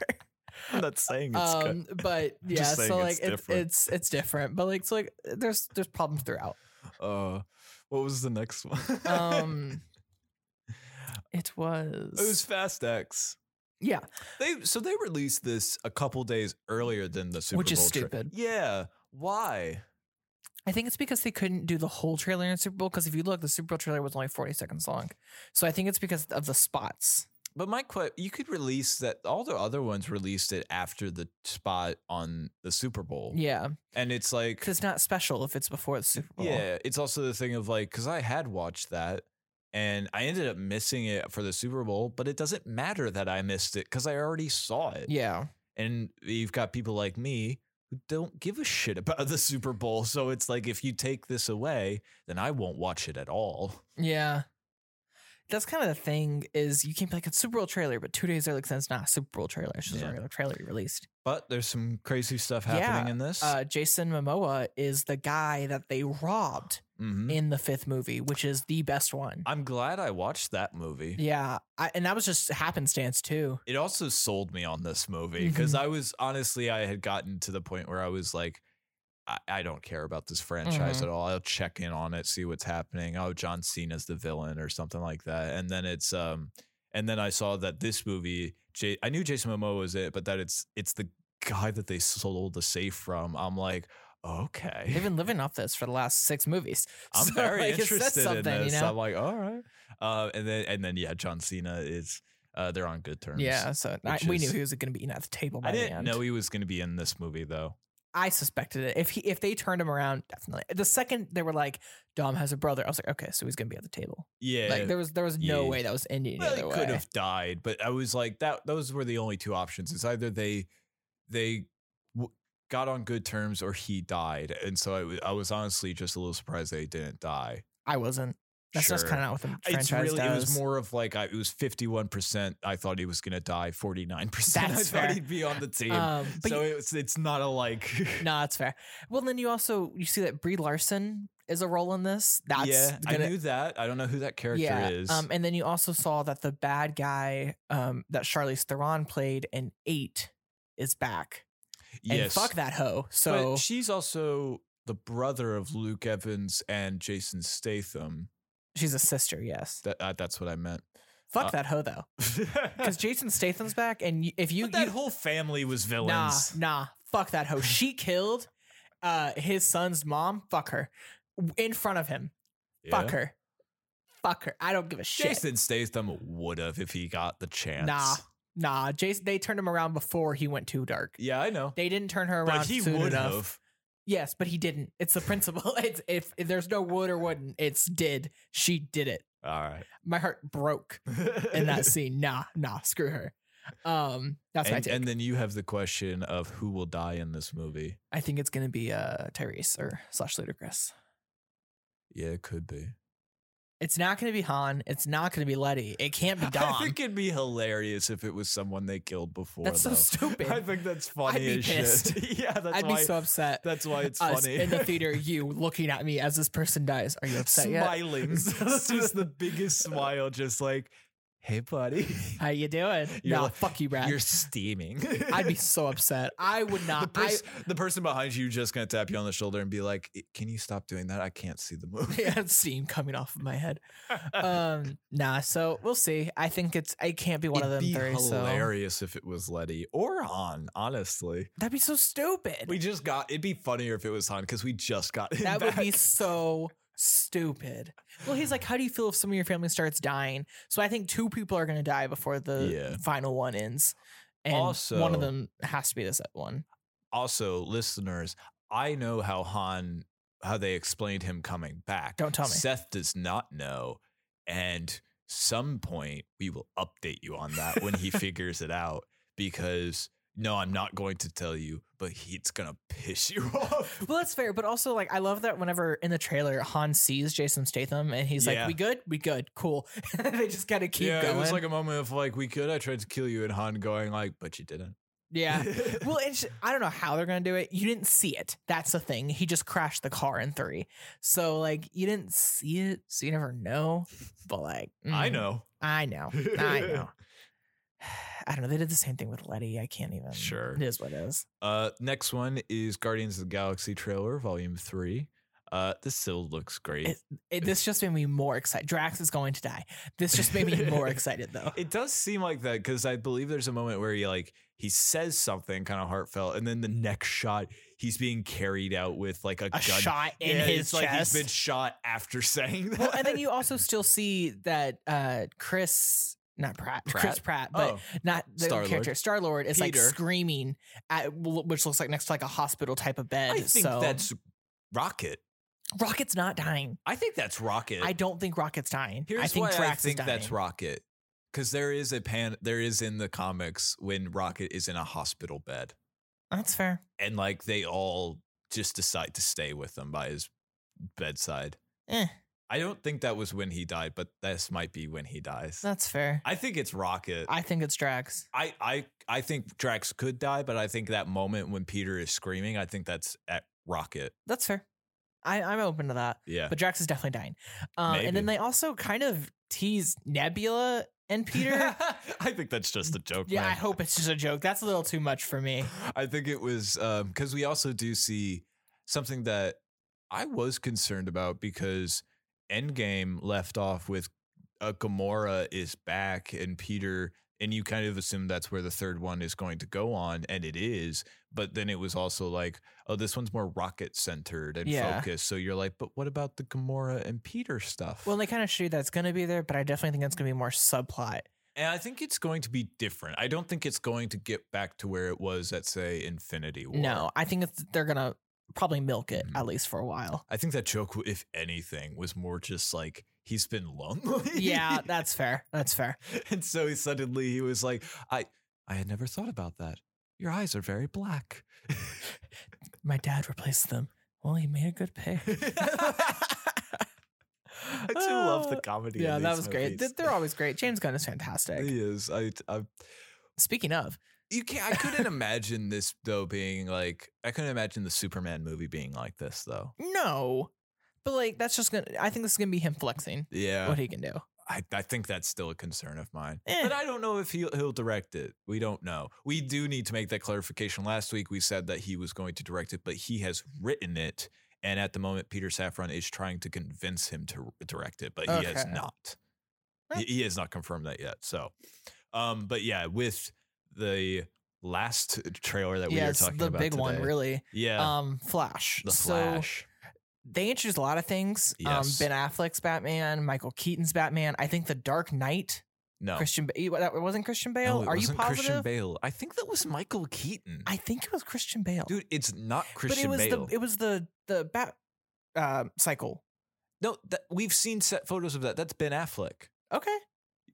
<laughs> I'm not saying it's good. um, but yeah, so like it's it's, different. it's it's different. But like so like there's there's problems throughout. Uh, what was the next one? Um, <laughs> it was it was Fast X. yeah. They so they released this a couple days earlier than the Super Which is Bowl tra- stupid. yeah. Why? I think it's because they couldn't do the whole trailer in Super Bowl. Because if you look, the Super Bowl trailer was only 40 seconds long. So I think it's because of the spots. But my question, you could release that. All the other ones released it after the spot on the Super Bowl. Yeah. and it's like Because it's not special if it's before the Super Bowl. Yeah, it's also the thing of like because I had watched that and I ended up missing it for the Super Bowl, but it doesn't matter that I missed it because I already saw it. Yeah. And you've got people like me who don't give a shit about the Super Bowl, so it's like if you take this away, then I won't watch it at all. Yeah. That's kind of the thing is you can't be like a Super Bowl trailer, but two days early it's not a Super Bowl trailer. It's just Yeah. a regular trailer you released. But there's some crazy stuff happening Yeah, in this. Uh, Jason Momoa is the guy that they robbed Mhm. in the fifth movie, which is the best one. I'm glad I watched that movie. yeah. I, and that was just happenstance too. it also sold me on this movie because I was honestly I had gotten to the point where I was like, I, I don't care about this franchise Mhm. at all. I'll check in on it, see what's happening. Oh, John Cena's the villain or something like that. And then it's um, and then I saw that this movie, J- I knew Jason Momoa was it, but that it's it's the guy that they sold the safe from. I'm like, okay, They've been living off this for the last six movies. <laughs> I'm So, very like, interested in this. You know? I'm like, all right. Uh, and then and then yeah, John Cena is. Uh, they're on good terms. Yeah, so I, we knew he was going to be at the table. By I didn't end. know he was going to be in this movie though. I suspected it. If he if they turned him around, definitely. The second they were like, Dom has a brother, I was like, okay, so he's gonna be at the table. Yeah, Like there was there was no Yeah. way that was ending well, he could have died, but I was like that. Those were the only two options. It's either they they w- got on good terms or he died, and so I, wa- I was honestly just a little surprised they didn't die. I wasn't. That's just Sure. kind of not what the It's franchise really it was more of like I, it was fifty one percent. I thought he was gonna die. Forty nine percent. I That's thought fair. he'd be on the team. Um, so you- it's it's not a like. <laughs> no, that's fair. Well, then you also you see that Brie Larson is a role in this. That's yeah, gonna, I knew that. I don't know who that character yeah. is. Um, and then you also saw that the bad guy um that Charlize Theron played in Eight is back. And yes, fuck that hoe. So but she's also the brother of Luke Evans and Jason Statham. She's a sister. Yes. That uh, that's what I meant. Fuck Uh, that hoe though. <laughs> Because Jason Statham's back, and y- if you, but that you whole family was nah villains. nah fuck that hoe. She <laughs> killed uh his son's mom. Fuck her in front of him. Fuck her. Fuck her. I don't give a shit. Jason Statham would have if he got the chance. Nah, nah. Jason, they turned him around before he went too dark. Yeah, I know. They didn't turn her around But he soon would enough. have. Yes, but he didn't. It's the principle. <laughs> It's if, if there's no would or wouldn't, it's did. She did it. All right. My heart broke in that <laughs> scene. Nah, nah. Screw her. Um, that's my and, take. and then you have the question of who will die in this movie. I think it's gonna be uh Tyrese or slash Ludacris. Yeah, it could be. It's not gonna be Han. It's not gonna be Letty. It can't be <laughs> Dom. I think it'd be hilarious if it was someone they killed before. That's so stupid. I think that's funny I'd be as pissed. shit. <laughs> yeah, that's why. I'd why. be so upset. that's why it's Us funny. in the <laughs> theater, you looking at me as this person dies. Are you upset yet? Smiling, just the biggest smile, just like, "Hey, buddy, How you doing? <laughs> You're no, like- fuck you, Brad. you're steaming." <laughs> I'd be so upset. I would <laughs> the, not. pers- the person behind you just gonna tap you on the shoulder and be like, "Can you stop doing that? I can't see the I movie." had steam coming off of my head. Um, nah. So we'll see. I think it's. I can't be one of them It'd be three. So hilarious if it was Letty or Han. Honestly, that'd be so stupid. we just got. It'd be funnier if it was Han because we just got him that would be so stupid. Well, he's like, how do you feel if some of your family starts dying? So I think two people are going to die before the Yeah. final one ends, and one of them has to be this one. also, listeners, I know how Han, how they explained him coming back. Don't tell me. Seth does not know, and some point we will update you on that when he <laughs> figures it out. Because no, I'm not going to tell you, but he, it's gonna <laughs> piss you off. Well, that's fair, but also like I love that whenever in the trailer Han sees Jason Statham and he's Yeah. like, "We good? We good? Cool." <laughs> they just gotta keep yeah, going. it was like a moment of like, we could. I tried to kill you, and Han going like, but you didn't. yeah. <laughs> Well, it's I don't know how they're gonna do it. You didn't see it. That's the thing. He just crashed the car in three, so like you didn't see it, so you never know. But like, I mm, know. I know, I know. <sighs> I don't know. They did the same thing with Letty. I can't even. Sure. it is what it is. Uh, next one is Guardians of the Galaxy trailer, Volume Three. Uh, this still looks great. It, it, this just made me more excited. Drax is going to die. This just made me more <laughs> excited though. It does seem like that because I believe there's a moment where he like he says something kind of heartfelt, and then the next shot he's being carried out with like a, A gun. shot in Yeah, his it's like he's been shot after <laughs> saying that. well, and then you also still see that uh Chris, not Pratt, <laughs> Chris Pratt? Pratt, but Oh. not the Star-Lord. character. Star Lord is like screaming at, which looks like next to like a hospital type of bed. I think so that's Rocket. Rocket's not dying. I think that's Rocket. I don't think Rocket's dying. Here's I think why Drax I think that's Rocket. Because there is a pan, there is in the comics when Rocket is in a hospital bed, That's fair. and like they all just decide to stay with him by his bedside. Eh, I don't think that was when he died, but this might be when he dies. that's fair. I think it's Rocket. I think it's Drax. I, I I think Drax could die, but I think that moment when Peter is screaming, I think that's at Rocket. That's fair. I, I'm open to that. Yeah. But Drax is definitely dying. Um, and then they also kind of tease Nebula and Peter. <laughs> I think that's just a joke. yeah, I hope it's just a joke. That's a little too much for me. <laughs> I think it was because we also do see something that I was concerned about because Endgame left off with uh, Gamora is back and Peter, and you kind of assume that's where the third one is going to go on, and it is. But then it was also like, oh, this one's more rocket centered and Yeah. focused. So you're like, but what about the Gamora and Peter stuff? Well, they kind of show you that it's going to be there, but I definitely think it's going to be more subplot. And I think it's going to be different. I don't think it's going to get back to where it was at say Infinity War. No, I think it's, they're gonna probably milk it Mhm. at least for a while. I think that joke, if anything, was more just like he's been lonely. Yeah, <laughs> that's fair. That's fair. and so he suddenly he was like, I I had never thought about that. Your eyes are very black. <laughs> My dad replaced them. Well, he made a good pay. <laughs> I do love the comedy. Yeah, that was great. movies. Th- They're always great. James Gunn is fantastic. He is. I, I Speaking of, you can't. I couldn't imagine this though being like. I couldn't imagine the Superman movie being like this though. no, but like that's just gonna. I think this is gonna be him flexing Yeah, what he can do. I, I think that's still a concern of mine. Eh. But I don't know if he'll, he'll direct it. We don't know. We do need to make that clarification. Last week we said that he was going to direct it, but he has written it. And at the moment, Peter Safran is trying to convince him to direct it, but he has not. Eh. He, he has not confirmed that yet. So, um, but yeah, with the last trailer that we yeah, were it's talking the about big one, really. Yeah, Um, Flash. the So Flash. they introduced a lot of things. Yes. Um, Ben Affleck's Batman, Michael Keaton's Batman. I think the Dark Knight. no, Christian. Ba- that wasn't Christian no, Bale. it Are you positive? Christian Bale. I think that was Michael Keaton. I think it was Christian Bale. Dude, it's not Christian. but it was Bale. the it was the the bat uh, cycle. No, that, we've seen set photos of that. That's Ben Affleck. Okay,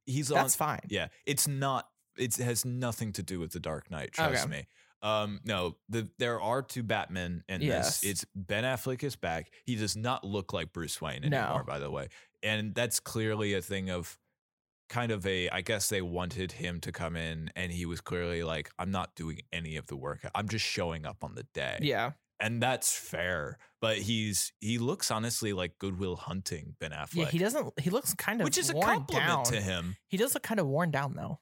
He's on. that's fine. Yeah, it's not. It has nothing to do with the Dark Knight. Trust Okay. me. Um, no, the there are two Batmen in Yes. this. It's Ben Affleck is back. He does not look like Bruce Wayne No. anymore, by the way, and that's clearly a thing of kind of a. I guess they wanted him to come in, and he was clearly like, "I'm not doing any of the work. I'm just showing up on the day." Yeah, and that's fair. But he's he looks honestly like Goodwill Hunting Ben Affleck. yeah. He doesn't. He looks kind of which is a compliment down. to him. He does look kind of worn down though.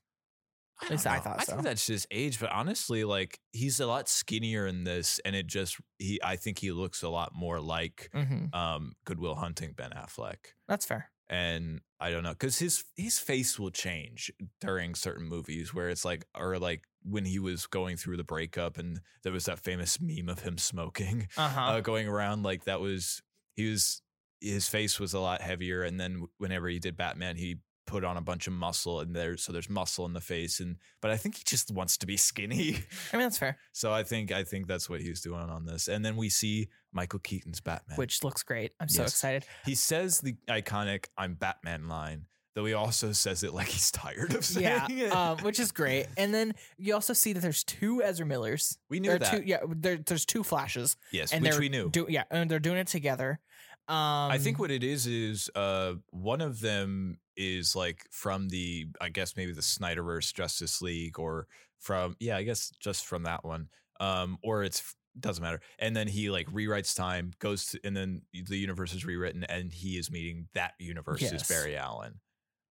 I At least don't I thought I so. think that's just age, but honestly, like he's a lot skinnier in this, and it just he. I think he looks a lot more like hmm um Goodwill Hunting Ben Affleck, That's fair. and I don't know because his his face will change during certain movies where it's like or like when he was going through the breakup, and there was that famous meme of him smoking Uh-huh. uh, going around. Like that was he was his face was a lot heavier, and then whenever he did Batman, he put on a bunch of muscle, and there so there's muscle in the face, and but I think he just wants to be <laughs> skinny. I mean, that's fair. so I think I think that's what he's doing on this, and then we see Michael Keaton's Batman, Which looks great. I'm so excited. he says the iconic "I'm Batman" line. Though he also says it like he's tired of saying Yeah, it. um, <laughs> which is great. And then you also see that there's two Ezra Millers. we knew Or that. two, yeah, there, there's two flashes, yes, and which they're we knew. Do, yeah, and they're doing it together. Um, I think what it is is uh one of them is like from the I guess maybe the Snyderverse Justice League or from yeah I guess just from that one um or it's doesn't matter and then he like rewrites time goes to and then the universe is rewritten and he is meeting that universe's Yes. Barry Allen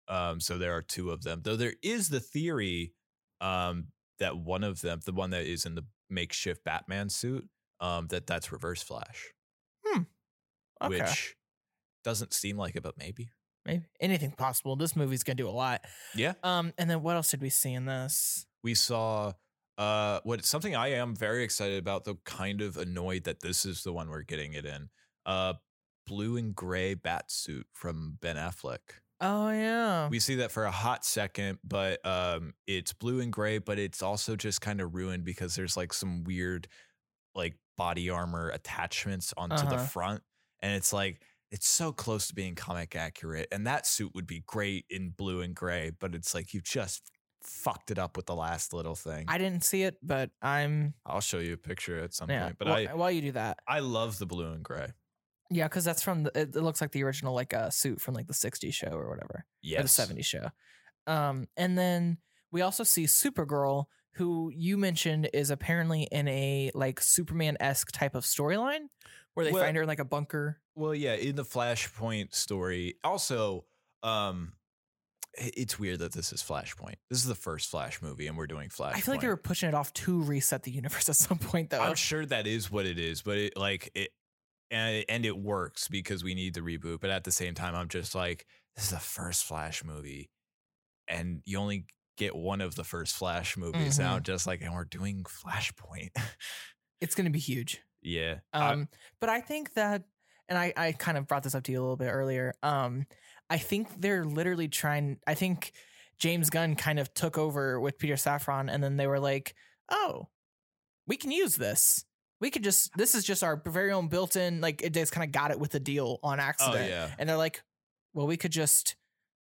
um so there are two of them though there is the theory um that one of them the one that is in the makeshift Batman suit um that that's Reverse Flash okay, which doesn't seem like it, but maybe. Maybe anything possible. This movie's gonna do a lot. Yeah. Um, and then what else did we see in this? We saw uh what something I am very excited about, though kind of annoyed that this is the one we're getting it in. Uh blue and gray bat suit from Ben Affleck. Oh yeah, We see that for a hot second, but um it's blue and gray, but it's also just kind of ruined because there's like some weird like body armor attachments onto the Uh-huh. front. And it's like it's so close to being comic accurate. And that suit would be great in blue and gray, but it's like you just fucked it up with the last little thing. I didn't see it, but I'm I'll show you a picture at some yeah. point. But Wh- I while you do that, I love the blue and gray. yeah, because that's from the. It, looks like the original like uh, suit from like the '60s show or whatever. Yeah, the 70s show. Um, and then we also see Supergirl, who you mentioned is apparently in a like Superman esque type of storyline where they Well- find her in like a bunker. Well, yeah, in the Flashpoint story. Also, um it's weird that this is Flashpoint. This is the first Flash movie, and we're doing Flash. I feel like they were pushing it off to reset the universe <laughs> at some point, though. I'm sure that is what it is, but it like it and and it works because we need the reboot. But at the same time, I'm just like, this is the first Flash movie, and you only get one of the first Flash movies now. Just like, and we're doing Flashpoint. <laughs> it's going to be huge. Yeah. I- Um, but I think that, and I, I kind of brought this up to you a little bit earlier. Um, I think they're literally trying. I think James Gunn kind of took over with Peter Safran and then they were like, "Oh, we can use this. We could just this is just our very own built-in like it just kind of got it with the deal on Oh accident." yeah. And they're like, "Well, we could just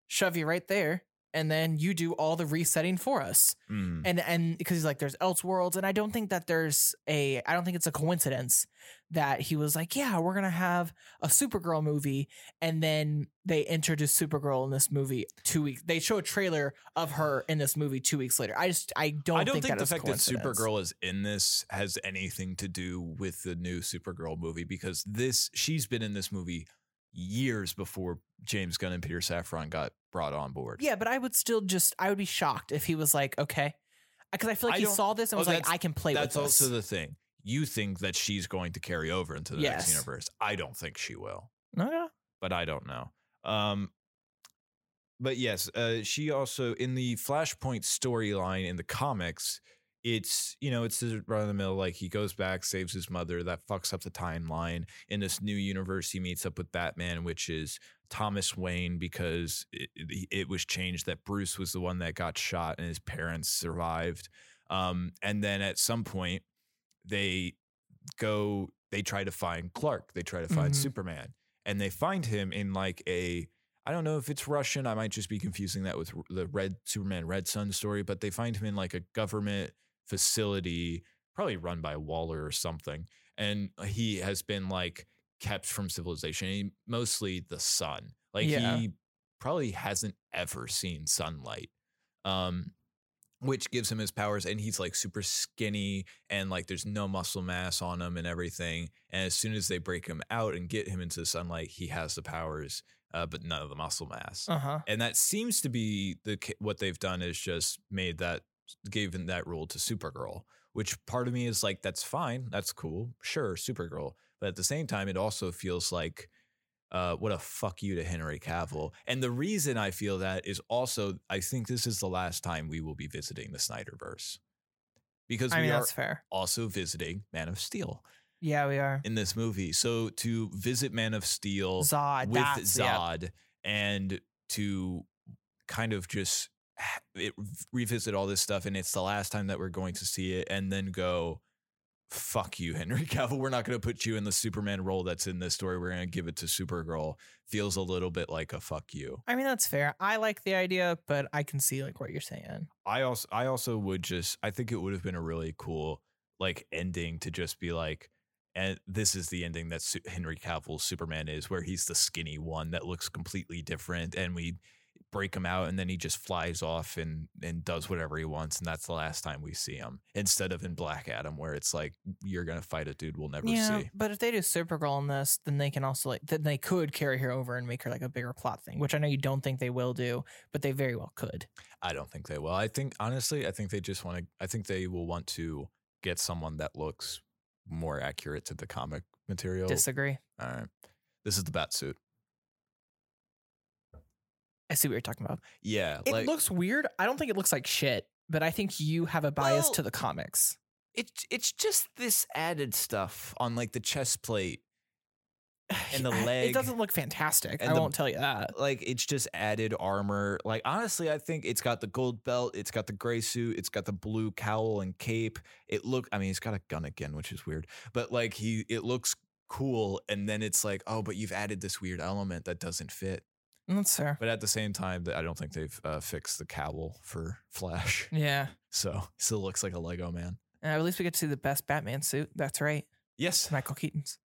shove you right there." And then you do all the resetting for us, Mm. and and because he's like, there's Elseworlds, and I don't think that there's a, I don't think it's a coincidence that he was like, yeah, we're gonna have a Supergirl movie, and then they introduce Supergirl in this movie two weeks. They show a trailer of her in this movie two weeks later. I just, I don't, I don't think, that the fact that. Supergirl is in this has anything to do with the new Supergirl movie because this she's been in this movie years before James Gunn and Peter Safran got brought on board. Yeah, but I would still just, I would be shocked if he was like, okay, because I feel like I he don't- saw this and oh, was like, that's- I can play That's with this. also the thing. You think that she's going to carry over into the next universe. I don't think she will. okay. but I don't know. Um, but yes, uh, she also in the Flashpoint storyline in the comics, it's you know it's run of the mill like he goes back, saves his mother, that fucks up the timeline. In this new universe, he meets up with Batman, which is Thomas Wayne because it, it, it was changed that Bruce was the one that got shot and his parents survived. Um, and then at some point, they go, they try to find Clark, they try to find Mhm. Superman and they find him in like a I don't know if it's Russian. I might just be confusing that with the Red Superman Red Sun story, but they find him in like a government facility, probably run by Waller or something. And he has been like kept from civilization, he, mostly the sun. Like Yeah. he probably hasn't ever seen sunlight. Um which gives him his powers and he's like super skinny and like there's no muscle mass on him and everything and as soon as they break him out and get him into the sunlight he has the powers uh, but none of the muscle mass Uh huh. and that seems to be the what they've done is just made that given that rule to supergirl which part of me is like that's fine that's cool sure supergirl but at the same time it also feels like uh, what a fuck you to Henry Cavill. And the reason I feel that is also I think this is the last time we will be visiting the Snyderverse. Because I we mean, are fair. also visiting Man of Steel Yeah, we are. in this movie. So to visit Man of Steel Zod. with. Zod and to kind of just it, revisit all this stuff and it's the last time that we're going to see it and then go fuck you henry <laughs> cavill we're not going to put you in the superman role that's in this story we're going to give it to supergirl feels a little bit like a fuck you I mean, that's fair. I like the idea, but I can see like what you're saying. i also i also would just i think it would have been a really cool like ending to just be like and this is the ending that henry cavill's superman is where he's the skinny one that looks completely different and we break him out and then he just flies off and and does whatever he wants and that's the last time we see him instead of in black adam where it's like you're gonna fight a dude we'll never yeah, see. but if they do Supergirl in this, then they can also like then they could carry her over and make her like a bigger plot thing, which I know you don't think they will do, but they very well could. i don't think they will. I think honestly i think they just want to i think they will want to get someone that looks more accurate to the comic material. Disagree. all right. This is the bat suit I see what you're talking about. yeah It like looks weird. I don't think it looks like shit, but I think you have a bias Well, to the comics. it's it's just this added stuff on like the chest plate <sighs> and the leg. It doesn't look fantastic. I the- won't tell you that. like it's just added armor. Like honestly, I think it's got the gold belt, it's got the gray suit, it's got the blue cowl and cape. It look I mean, he's got a gun again, which is weird. But like he it looks cool and then it's like, "Oh, but you've added this weird element that doesn't fit." That's fair. But at the same time, I don't think they've uh, fixed the cowl for <laughs> Flash. Yeah. So, he still looks like a Lego man. Uh, at least we get to see the best Batman suit. That's right. Yes. Michael Keaton's.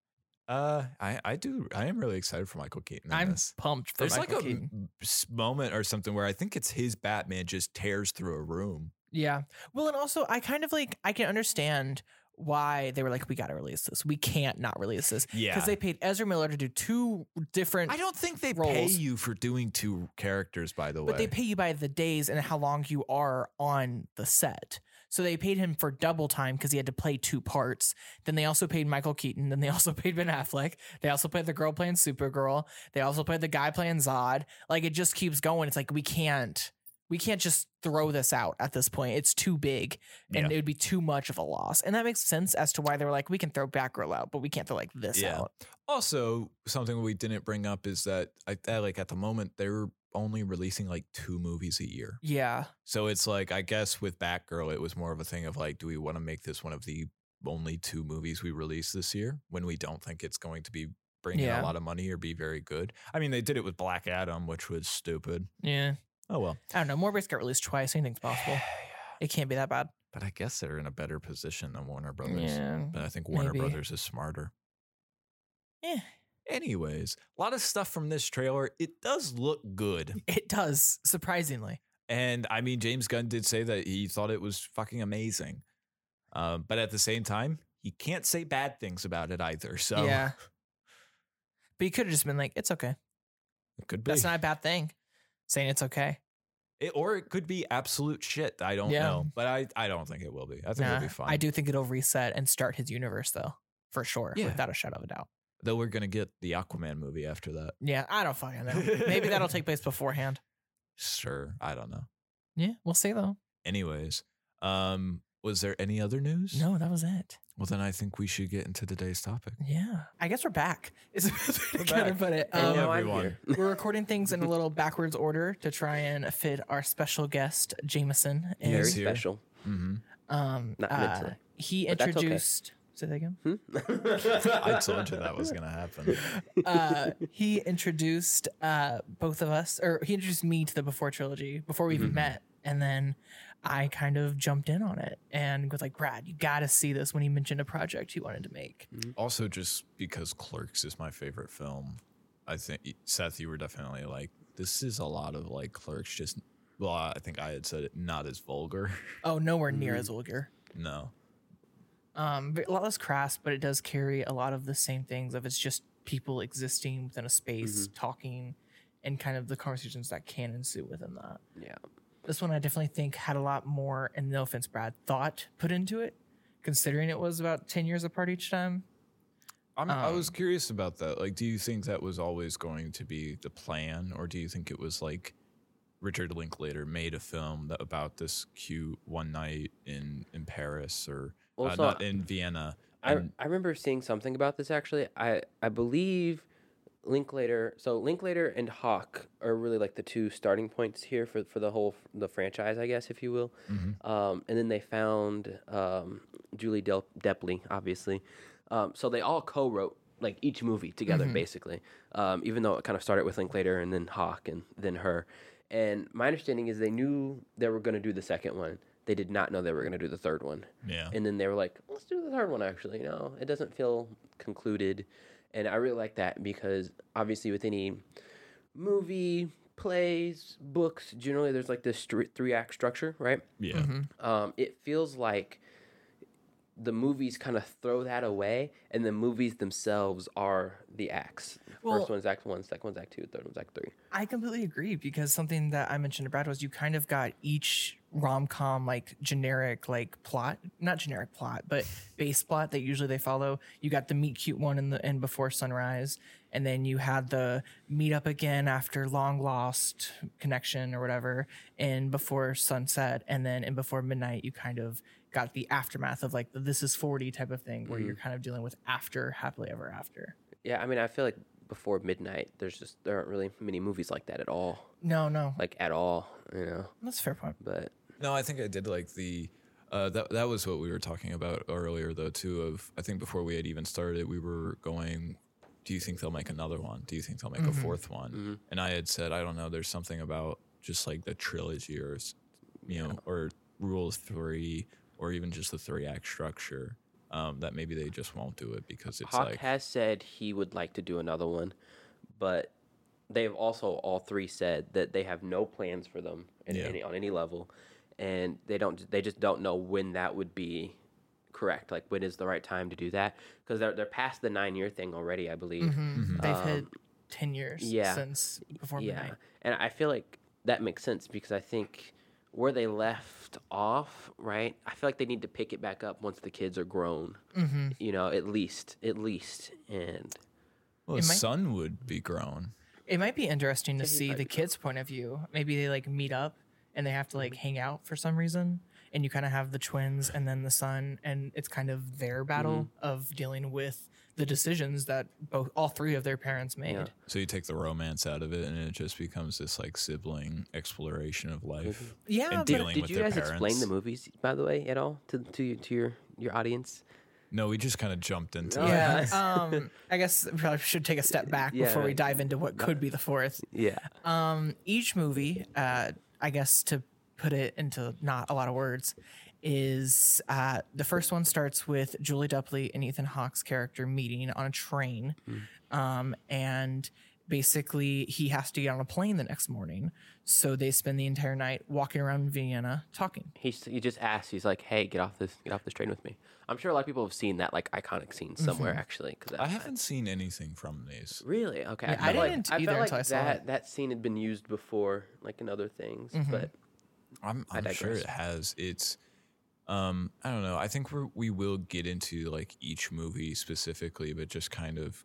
Uh I I do I am really excited for Michael Keaton I'm this. pumped for There's Michael like a Keaton. m- s- moment or something where I think it's his Batman just tears through a room. Yeah. Well, and also I kind of like I can understand why they were like, we got to release this. We can't not release this Yeah. because they paid Ezra Miller to do two different. I don't think they pay you for doing two characters, by the way. but they pay you by the days and how long you are on the set. So they paid him for double time because he had to play two parts. Then they also paid Michael Keaton. Then they also <laughs> paid Ben Affleck. They also paid the girl playing Supergirl. They also paid the guy playing Zod. Like it just keeps going. It's like we can't, we can't just throw this out at this point. It's too big, and Yeah. it would be too much of a loss. And that makes sense as to why they were like, we can throw Batgirl out, but we can't throw like this Yeah. out. also, something we didn't bring up is that I, I like at the moment they're only releasing like two movies a year. Yeah. So it's like I guess with Batgirl, it was more of a thing of like, do we want to make this one of the only two movies we release this year when we don't think it's going to be bringing Yeah. a lot of money or be very good? I mean, they did it with Black Adam, which was stupid. Yeah. Oh well. I don't know. Morbius got released twice. Anything's possible. It can't be that bad. But I guess they're in a better position than Warner Brothers. Yeah. But I think Warner maybe. Brothers is smarter. Yeah. Anyways, a lot of stuff from this trailer. It does look good. <laughs> It does, surprisingly. And I mean, James Gunn did say that he thought it was fucking amazing. Um, but at the same time, he can't say bad things about it either. <laughs> So Yeah. But you could have just been like, it's okay. it could be. That's not a bad thing. Saying it's okay. It- or it could be absolute shit. I don't Yeah. know. But I, I don't think it will be. I think Nah, it'll be fine. I do think it'll reset and start his universe, though, for sure, Yeah. without a shadow of a doubt. Though we're going to get the Aquaman movie after that. Yeah, I don't fucking know. Maybe that'll take <laughs> place beforehand. Sure. I don't know. Yeah, we'll see though. Anyways, um, was there any other news? No, that was it. Well, then I think we should get into today's topic. Yeah, I guess we're back. <laughs> Is the best way to We're kind of put it. Um, now everyone. we're <laughs> recording things in a little backwards order to try and fit our special guest Jameson. in. Very here. special. Mm-hmm. Um, Not uh, mentally. he But that's okay. introduced. Say that again. Hmm? I <laughs> told you that was going to happen. uh, he introduced uh, both of us, or he introduced me to the Before trilogy before we even Mhm. met, and then I kind of jumped in on it and was like, "Brad, you got to see this." When he mentioned a project he wanted to make, mm-hmm. Also, just because Clerks is my favorite film, I think Seth, you were definitely like, this is a lot of like Clerks. Just well, I think I had said it not as vulgar. oh, nowhere near mm-hmm. as vulgar. no, Um, but a lot less crass, but it does carry a lot of the same things of it's just people existing within a space, mm-hmm. talking, and kind of the conversations that can ensue within that. yeah. This one I definitely think had a lot more, and no offense, Brad, thought put into it, considering it was about ten years apart each time. I'm, I was Um, curious about that. Like, do you think that was always going to be the plan, or do you think it was like Richard Linklater made a film that, about this cute one night in in Paris or uh, Also, not in Vienna? I, and- I remember seeing something about this actually. I, I believe Linklater. So Linklater and Hawke are really like the two starting points here for, for the whole the franchise, I guess, if you will. Mhm. Um, and then they found um, Julie Del- Depley, obviously. Um, so they all co-wrote like each movie together, Mhm. basically. Um, even though it kind of started with Linklater and then Hawke and then her. And my understanding is they knew they were going to do the second one. They did not know they were going to do the third one yeah, and then they were like, "Let's do the third one." Actually, you know, it doesn't feel concluded, and I really like that because obviously with any movie, plays, books, generally there's like this three act structure, right? yeah. Mhm. Um, it feels like the movies kind of throw that away, and the movies themselves are the acts. Well- First one's act one, second one's act two, third one's act three. I completely agree because something that I mentioned to Brad was you kind of got each rom com like generic like plot, not generic plot, but base plot that usually they follow. You got the meet cute one in the in Before Sunrise, and then you had the meet up again after long lost connection or whatever in Before Sunset, and then in Before Midnight you kind of got the aftermath of like the this is 40 type of thing where you're kind of dealing with after happily ever after. Yeah, I mean, I feel like before midnight, there's just there aren't really many movies like that at all, No, no, like at all, you know. that's a fair point. But No, I think I did like the. Uh, that that was what we were talking about earlier, though. Too of I think before we had even started, we were going. Do you think they'll make another one? Do you think they'll make Mhm. a fourth one? Mhm. And I had said I don't know. There's something about just like the trilogy, or you know, or Rule of Three, or even just the three act structure. Um, that maybe they just won't do it because it's Hawke like has said he would like to do another one, but they've also all three said that they have no plans for them in Yeah. any, on any level, and they don't. They just don't know when that would be correct. Like when is the right time to do that? Because they're they're past the nine year thing already, I believe. Mhm. They've hit Um, 10 years yeah. since before yeah, midnight. and I feel like that makes sense because I think where they left off, right? I feel like they need to pick it back up once the kids are grown. Mm-hmm. You know, at least, at least, and well, it the might- son would be grown. It might be interesting to see the kids' point of view. Maybe they like meet up and they have to like hang out for some reason. And you kind of have the twins and then the son, and it's kind of their battle Mm-hmm. of dealing with the decisions that both all three of their parents made. Yeah. So you take the romance out of it, and it just becomes this like sibling exploration of life. Yeah, And but dealing Did with you their guys explain the movies, by the way, at all to to, you- to your your audience? No, we just kind of jumped into Oh, it. yeah. Yeah. um, I guess we probably should take a step back Yeah, before we dive into what could be the fourth. Yeah. Um, each movie, uh, I guess to put it into not a lot of words, is uh, the first one starts with Julie Dupley and Ethan Hawke's character meeting on a train, um, and basically he has to get on a plane the next morning. So they spend the entire night walking around Vienna talking. He he just asks, He's like, "Hey, get off this get off this train with me." I'm sure a lot of people have seen that like iconic scene somewhere actually. Cause I haven't seen anything from these. Really? Okay. Yeah, I felt didn't like, either I felt until I like saw that it. that scene had been used before, like in other things. Mm-hmm. But I'm, I'm sure it has. It's, um, I don't know. I think we we will get into like each movie specifically, but just kind of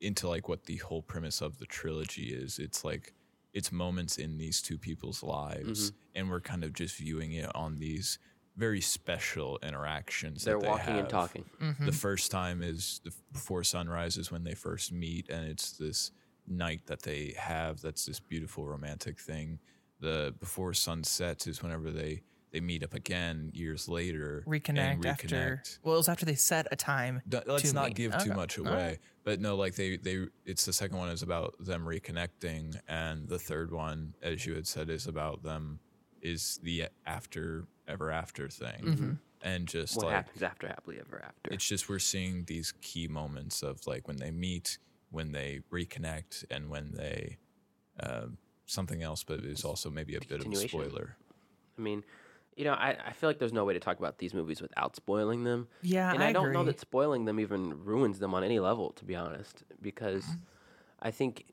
into like what the whole premise of the trilogy is. It's like it's moments in these two people's lives, Mm-hmm. and we're kind of just viewing it on these very special interactions. they're that they walking and have. talking. The first time is the, before sunrise is when they first meet, and it's this night that they have. That's this beautiful romantic thing. The before sunset is whenever they they meet up again years later. and Reconnect, after. Well, it was after they set a time. D- Let's to not meet. give too much away, right. but no, like they they it's the second one is about them reconnecting, and the third one, as you had said, is about them is the after ever after thing, Mm-hmm. and just What like happens after happily ever after? it's just we're seeing these key moments of like when they meet, when they reconnect, and when they uh, something else, but it's also maybe a bit of a spoiler. I mean, you know, I, I feel like there's no way to talk about these movies without spoiling them. Yeah, and I, I, don't know that spoiling them even ruins them on any level, to be honest, because Mm-hmm. I think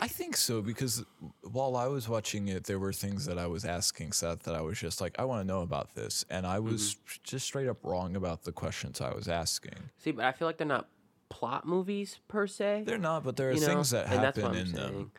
I think so because while I was watching it, there were things that I was asking Seth that I was just like, I want to know about this, and I was just straight up wrong about the questions I was asking. see, but I feel like they're not plot movies per se. They're not, but there are you know, things that and that's happen what I'm in them.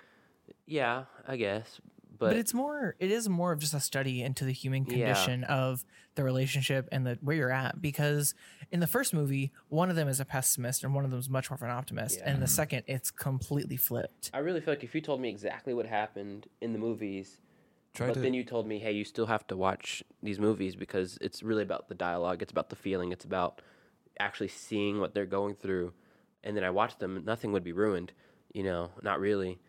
Saying. Yeah, I guess, but, but, it's more it is more of just a study into the human Yeah. condition of the relationship and the where you're at because in the first movie one of them is a pessimist and one of them is much more of an optimist and the second it's completely flipped I really feel like if you told me exactly what happened in the movies, Try but to then you told me, hey, you still have to watch these movies because it's really about the dialogue, it's about the feeling, it's about actually seeing what they're going through. And then I watched them, nothing would be ruined, you know, not really.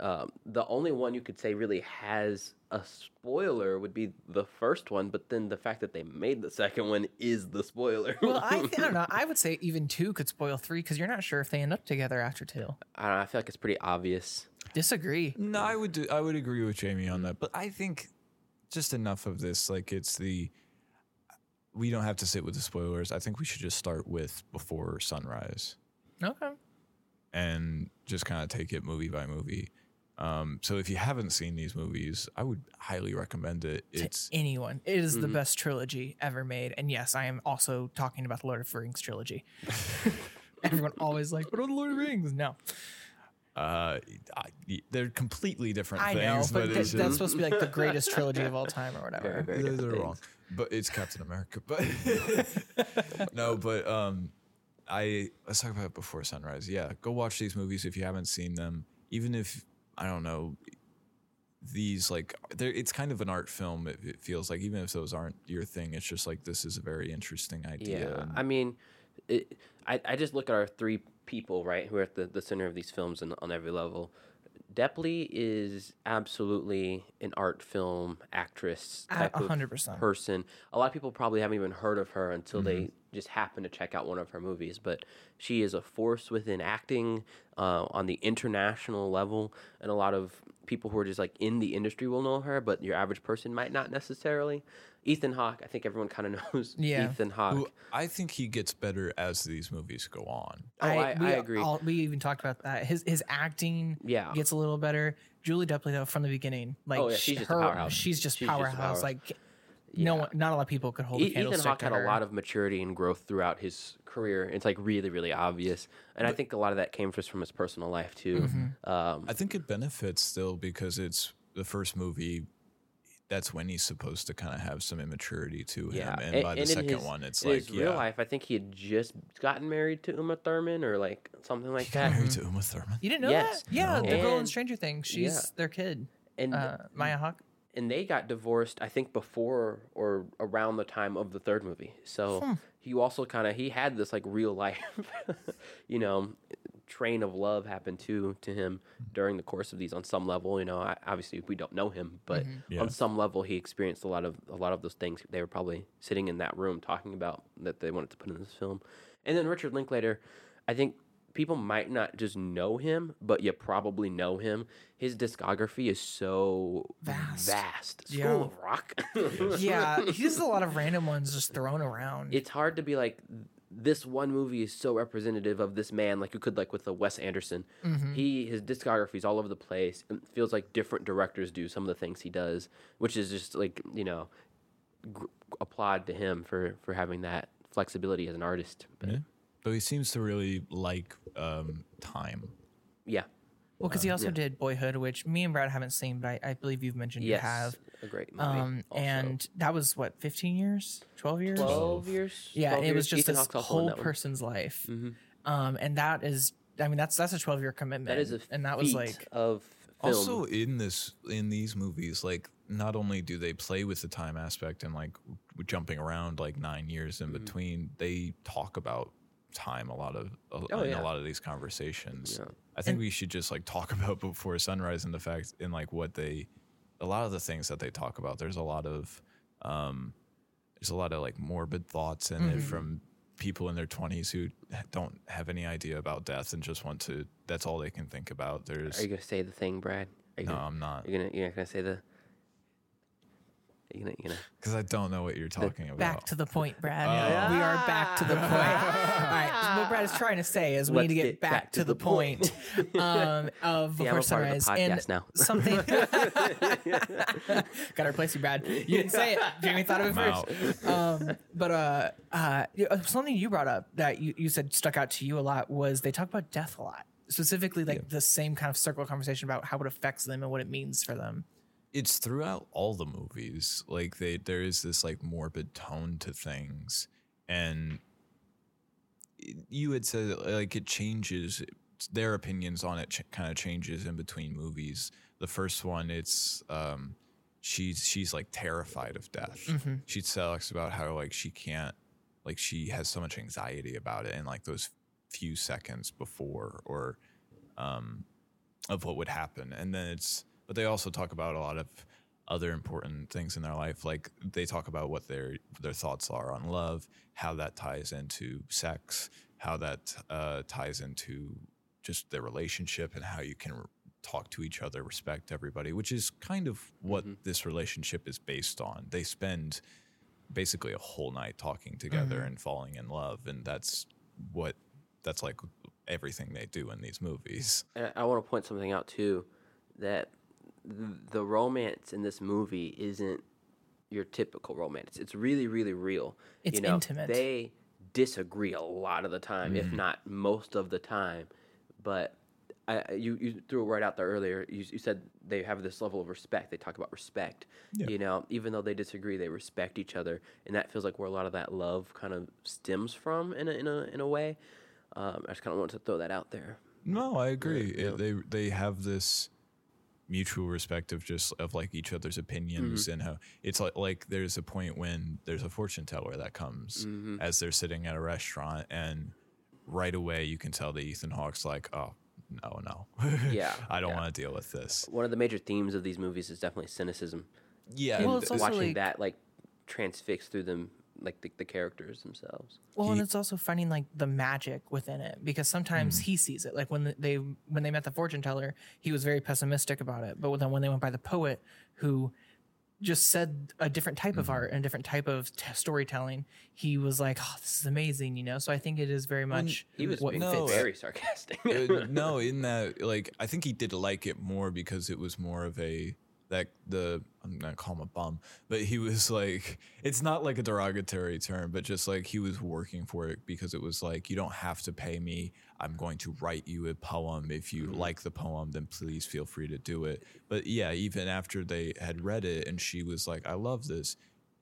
Um, the only one you could say really has a spoiler would be the first one, but then the fact that they made the second one is the spoiler. well I, <laughs> th- I don't know i would say even two could spoil three because you're not sure if they end up together after two I don't know, I feel like it's pretty obvious. disagree No, I would do, I would agree with Jamie on that, but I think just enough of this. Like it's the we don't have to sit with the spoilers. I think we should just start with before sunrise okay and just kind of take it movie by movie. Um, so if you haven't seen these movies, I would highly recommend it. It's anyone it is the Mm-hmm. best trilogy ever made and yes i am also talking about the lord of the rings trilogy <laughs> everyone always like but on the lord of the rings no uh, I, they're completely different I things, know, but, but, th- it's that's supposed to be like the <laughs> greatest trilogy of all time or whatever. Very, very they're, they're wrong. But it's Captain America. But <laughs> no, but um, I let's talk about it before sunrise. Yeah, go watch these movies if you haven't seen them. Even if I don't know these like it's kind of an art film. It, it feels like even if those aren't your thing, it's just like this is a very interesting idea. Yeah, I mean, it, I I just look at our three people right who are at the, the center of these films and on every level. Depley is absolutely an art film actress A- type of hundred percent. person. A lot of people probably haven't even heard of her until they just happen to check out one of her movies. But she is a force within acting uh, on the international level, and a lot of people who are just like in the industry will know her, but your average person might not necessarily. Ethan Hawke, I think everyone kind of <laughs> knows Yeah. Ethan Hawke. Who I think he gets better as these movies go on. Oh, I- we, I agree. all- we even talked about that. His his acting Yeah. gets a little better. Julie Depley though from the beginning, like Oh, yeah, she's sh- just her, powerhouse. she's just She's just powerhouse. powerhouse. Like no one, not a lot of people could hold a E- Ethan candlestick Hawke to had her. a lot of maturity and growth throughout his career. It's like really, really obvious, and I think a lot of that came just from his personal life too. Mm-hmm. Um, I think it benefits still because it's the first movie. that's when he's supposed to kind of have some immaturity to him. Yeah, And, and- by the and in second his- one, it's In like, his yeah, real life, I think he had just gotten married to Uma Thurman or like something like he got that. married to Uma Thurman. You didn't know Yes. that? Yeah, No. the girl in Stranger Things. She's yeah. their kid. And Uh, Maya Hawke. And they got divorced, I think, before or around the time of the third movie. So Hmm. he also kind of he had this like real life, <laughs> you know, train of love happen to to him during the course of these on some level. You know, I, obviously we don't know him, but Yeah. on some level he experienced a lot of a lot of those things. They were probably sitting in that room talking about that they wanted to put in this film. And then Richard Linklater, I think people might not just know him, but you probably know him. His discography is so Vast. vast. School Yeah. of Rock. <laughs> Yeah, he has a lot of random ones just thrown around. it's hard to be like this one movie is so representative of this man like you could like with the Wes Anderson. Mm-hmm. He his discography is all over the place. It feels like different directors do some of the things he does, which is just like, you know, gr- applaud to him for for having that flexibility as an artist. But Yeah. Though he seems to really like um, time. yeah. well, because he also yeah. did Boyhood, which me and Brad haven't seen, but I, I believe you've mentioned Yes. you have. a great movie. Um, and that was what, 15 years, 12 years? 12 years. Yeah, 12 it was just Ethan this Hawke's whole that one. person's life. Mhm. Um, and that is, I mean, that's that's a 12 year commitment. That is a and that was like, of film. Also, in this, in these movies, like not only do they play with the time aspect and like jumping around like nine years in Mhm. between, they talk about time a lot of a, Oh, in yeah. a lot of these conversations. Yeah. I think And- we should just like talk <laughs> about before sunrise and the fact in like what they, a lot of the things that they talk about. There's a lot of, um, there's a lot of like morbid thoughts in it Mhm. from people in their 20s who don't have any idea about death and just want to. That's all they can think about. There's Are you gonna say the thing, Brad? Are you no, gonna, I'm not you're gonna you're not gonna say the. You're gonna, you're gonna because I don't know what you're talking about. back to the point, Brad. Oh. We are back to the point. <laughs> All right. So what Brad is trying to say is we Let's need to get, back, to, the point, <laughs> um, of See, I'm Before a part of Sunrise. and now. something. <laughs> Got to replace you, Brad. You didn't say it. Jamie thought of it I'm first. Um, but uh, uh, uh, something you brought up that you, you said stuck out to you a lot was they talk about death a lot. Specifically, like the same kind of circle conversation about how it affects them and what it means for them. It's throughout all the movies. Like they, there is this like morbid tone to things, and you had said like it changes. Their opinions on it ch- kind of changes in between movies. The first one, it's um, she's she's like terrified of death. Mm-hmm. She talks about how like she can't, like she has so much anxiety about it, and like those few seconds before or um, of what would happen. And then it's, but they also talk about a lot of other important things in their life. Like they talk about what their their thoughts are on love, how that ties into sex, how that uh, ties into just their relationship, and how you can r- talk to each other, respect everybody, which is kind of what this relationship is based on. They spend basically a whole night talking together and falling in love, and that's what that's like everything they do in these movies. And I want to point something out too, that th- the romance in this movie isn't your typical romance. It's really, really real. It's you know, intimate. They disagree a lot of the time, if not most of the time. But I, I- you, you threw it right out there earlier. You, you said they have this level of respect. They talk about respect. Yeah. You know, even though they disagree, they respect each other, and that feels like where a lot of that love kind of stems from in a in a in a way. Um, I just kind of wanted to throw that out there. No, I agree. yeah. It- they they have this mutual respect of just of like each other's opinions mm-hmm. and how it's like like there's a point when there's a fortune teller that comes mm-hmm. as they're sitting at a restaurant and right away you can tell that Ethan Hawke's like, oh no no, <laughs> Yeah, I don't yeah. want to deal with this. Uh, one of the major themes of these movies is definitely cynicism. Yeah, Well, and it's watching like- that like transfix through them, like the, the characters themselves. Well, and it's also finding like the magic within it because sometimes he sees it. Like when they when they met the fortune teller, he was very pessimistic about it. But then when they went by the poet, who just said a different type of art and a different type of t- storytelling, he was like, "Oh, this is amazing," you know. So I think it is very much He was what being no, fits. very sarcastic. Uh, <laughs> no, in that like I think he did like it more because it was more of a that the I'm gonna call him a bum, but he was like it's not like a derogatory term, but just like he was working for it because it was like you don't have to pay me. I'm going to write you a poem. If you mm-hmm. like the poem, then please feel free to do it. But yeah, even after they had read it and she was like, I love this,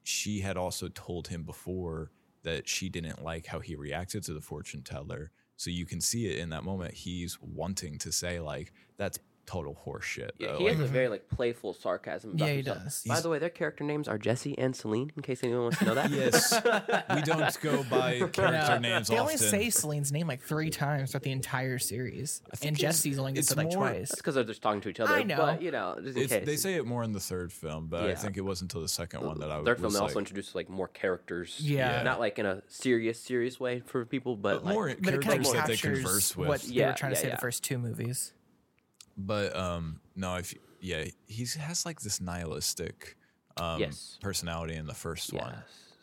she had also told him before that she didn't like how he reacted to the fortune teller. So you can see it in that moment. He's wanting to say like that's total horseshit. Yeah, though. he Like, has a very like playful sarcasm. About Yeah, he himself. does. By He's- the way, their character names are Jesse and Celine. In case anyone wants to know that. yes, <laughs> we don't go by character Yeah. names They often. only say Celine's name like three times throughout the entire series, and Jesse's only gets it's it like twice. That's because they're just talking to each other. I know. But you know, just in case. they say it more in the third film, but I think it wasn't until the second one that I Third film was they like, also introduced like more characters. Yeah. Not like in a serious, serious way for people, but, like, more but it kind characters of that they captures converse with. what they Yeah, were trying to say yeah. the first two movies. But um, no, if yeah, he has like this nihilistic um, Yes. personality in the first one.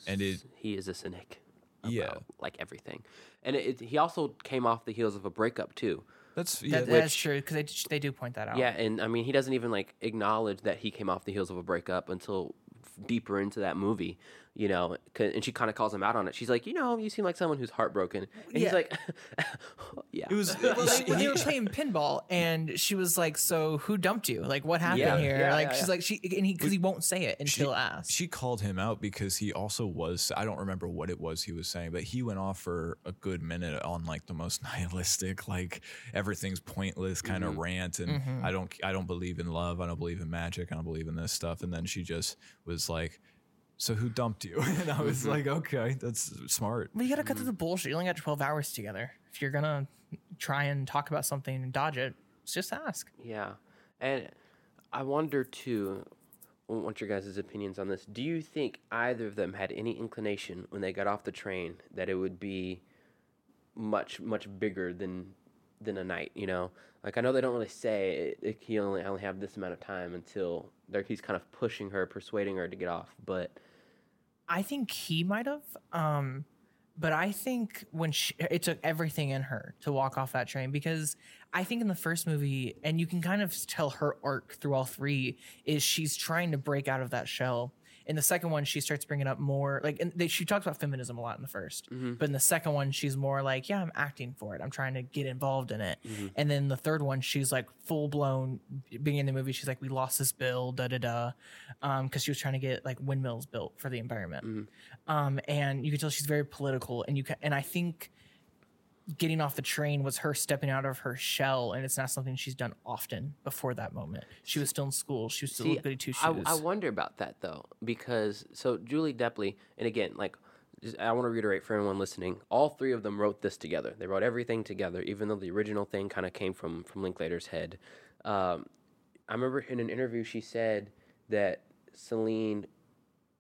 And it- he is a cynic. About, Yeah. like everything, and it, it, he also came off the heels of a breakup too. That's yeah, That, that's true because they, they do point that out. Yeah, and I mean, he doesn't even like acknowledge that he came off the heels of a breakup until f- deeper into that movie, you know, And she kind of calls him out on it. She's like, you know, you seem like someone who's heartbroken, and Yeah. he's like, <laughs> yeah, it was. Well, <laughs> they, he- they were playing pinball, and she was like, "So who dumped you? Like, what happened Yeah, here?" yeah, like, yeah, she's yeah. like, she and he because he won't say it until asked. she called him out because he also was I don't remember what it was he was saying, but he went off for a good minute on like the most <laughs> nihilistic, like everything's pointless kind Mm-hmm. of rant and I don't I don't believe in love, I don't believe in magic, I don't believe in this stuff. And then she just was like, So who dumped you? <laughs> And I Mm-hmm. was like, Okay, that's smart. But you gotta cut through the bullshit. You only got twelve hours together. If you're gonna try and talk about something and dodge it, just ask. yeah. And I wonder too. I want your guys' opinions on this. Do you think either of them had any inclination when they got off the train that it would be much much bigger than than a night? You know, like I know they don't really say it, it, he only I only have this amount of time until he's kind of pushing her, persuading her to get off. But I think he might have. Um, but I think when she, it took everything in her to walk off that train because I think in the first movie, and you can kind of tell her arc through all three is she's trying to break out of that shell. In the second one, she starts bringing up more like, and they, she talks about feminism a lot in the 1st mm-hmm. but in the second one, she's more like, yeah, I'm acting for it. I'm trying to get involved in it. Mm-hmm. And then the third one, she's like full blown. being in the movie, she's like, we lost this bill, da da da, um, because she was trying to get like windmills built for the environment mm-hmm. um, and you can tell she's very political and you can and i think getting off the train was her stepping out of her shell and it's not something she's done often before that moment she was still in school she was still See, goody two I, shoes I wonder about that though, because so Julie Depley, and again, like just, I want to reiterate for anyone listening, all three of them wrote this together. They wrote everything together, even though the original thing kind of came from from Linklater's head. Um, I remember in an interview she said that Celine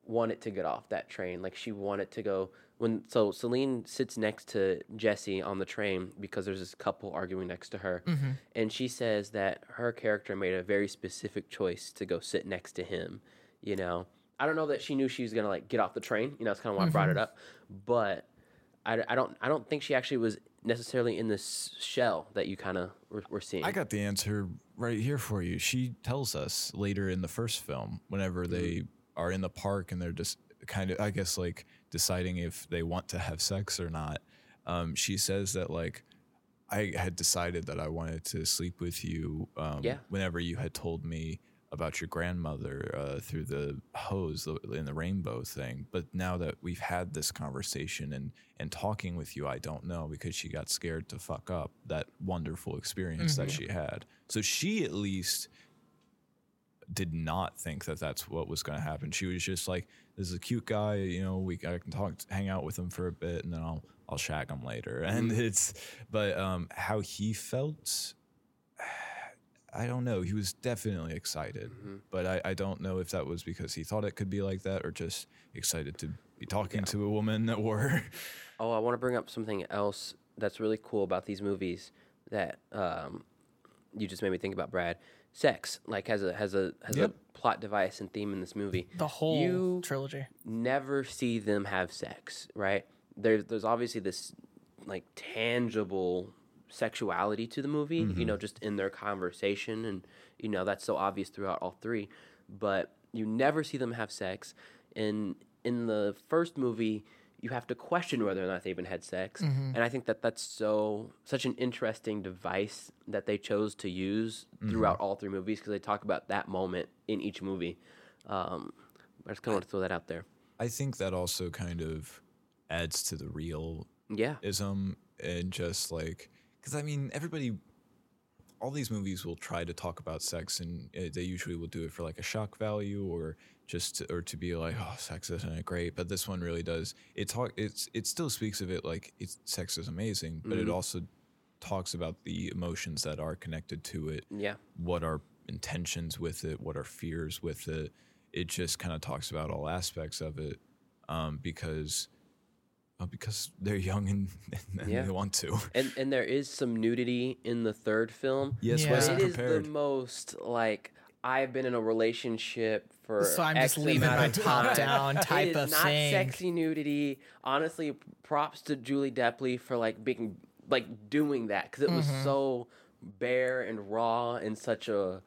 wanted to get off that train, like she wanted to go. When so Celine sits next to Jesse on the train because there's this couple arguing next to her, mm-hmm. and she says that her character made a very specific choice to go sit next to him. You know, I don't know that she knew she was gonna like get off the train. You know, that's kind of why I brought it mm-hmm. up. But I, I don't I don't think she actually was necessarily in this shell that you kind of were, were seeing. I got the answer right here for you. She tells us later in the first film, whenever mm-hmm. they are in the park and they're just kind of, I guess, like deciding if they want to have sex or not. Um, she says that, like, I had decided that I wanted to sleep with you um, Yeah. whenever you had told me about your grandmother uh, through the hose in the rainbow thing. But now that we've had this conversation and and talking with you, I don't know because she got scared to fuck up that wonderful experience that she had. So she at least did not think that that's what was going to happen. She was just like, "This is a cute guy, you know. We I can talk, hang out with him for a bit, and then I'll I'll shag him later." <laughs> And it's, but um, how he felt, <sighs> I don't know. He was definitely excited, but I, I don't know if that was because he thought it could be like that or just excited to be talking to a woman that or. <laughs> Oh, I want to bring up something else that's really cool about these movies that um, you just made me think about, Brad. Sex, like, has a has a has Yep. a plot device and theme in this movie. the whole you trilogy never see them have sex, right? There's there's obviously this like tangible sexuality to the movie, you mm-hmm. know, just in their conversation, and you know that's so obvious throughout all three. but you never see them have sex. In in the first movie, you have to question whether or not they even had sex, and I think that that's so such an interesting device that they chose to use throughout all three movies because they talk about that moment in each movie. Um, I just kind of want to throw that out there. I think that also kind of adds to the real Yeah, ism and just like because I mean everybody, all these movies will try to talk about sex and uh, they usually will do it for like a shock value or just to, or to be like oh sex isn't it great but this one really does it talk it's it still speaks of it like it's sex is amazing but it also talks about the emotions that are connected to it yeah. what our intentions with it, what our fears with it. It just kind of talks about all aspects of it um, because uh, because they're young and, <laughs> and Yeah. they want to. And and there is some nudity in the third film. Yes, Yeah. wasn't It is prepared. the most like I've been in a relationship for So I'm just leaving my top down <laughs> type it is of not thing. sexy nudity. Honestly, props to Julie Depley for like being like doing that because it was Mm-hmm. so bare and raw in such a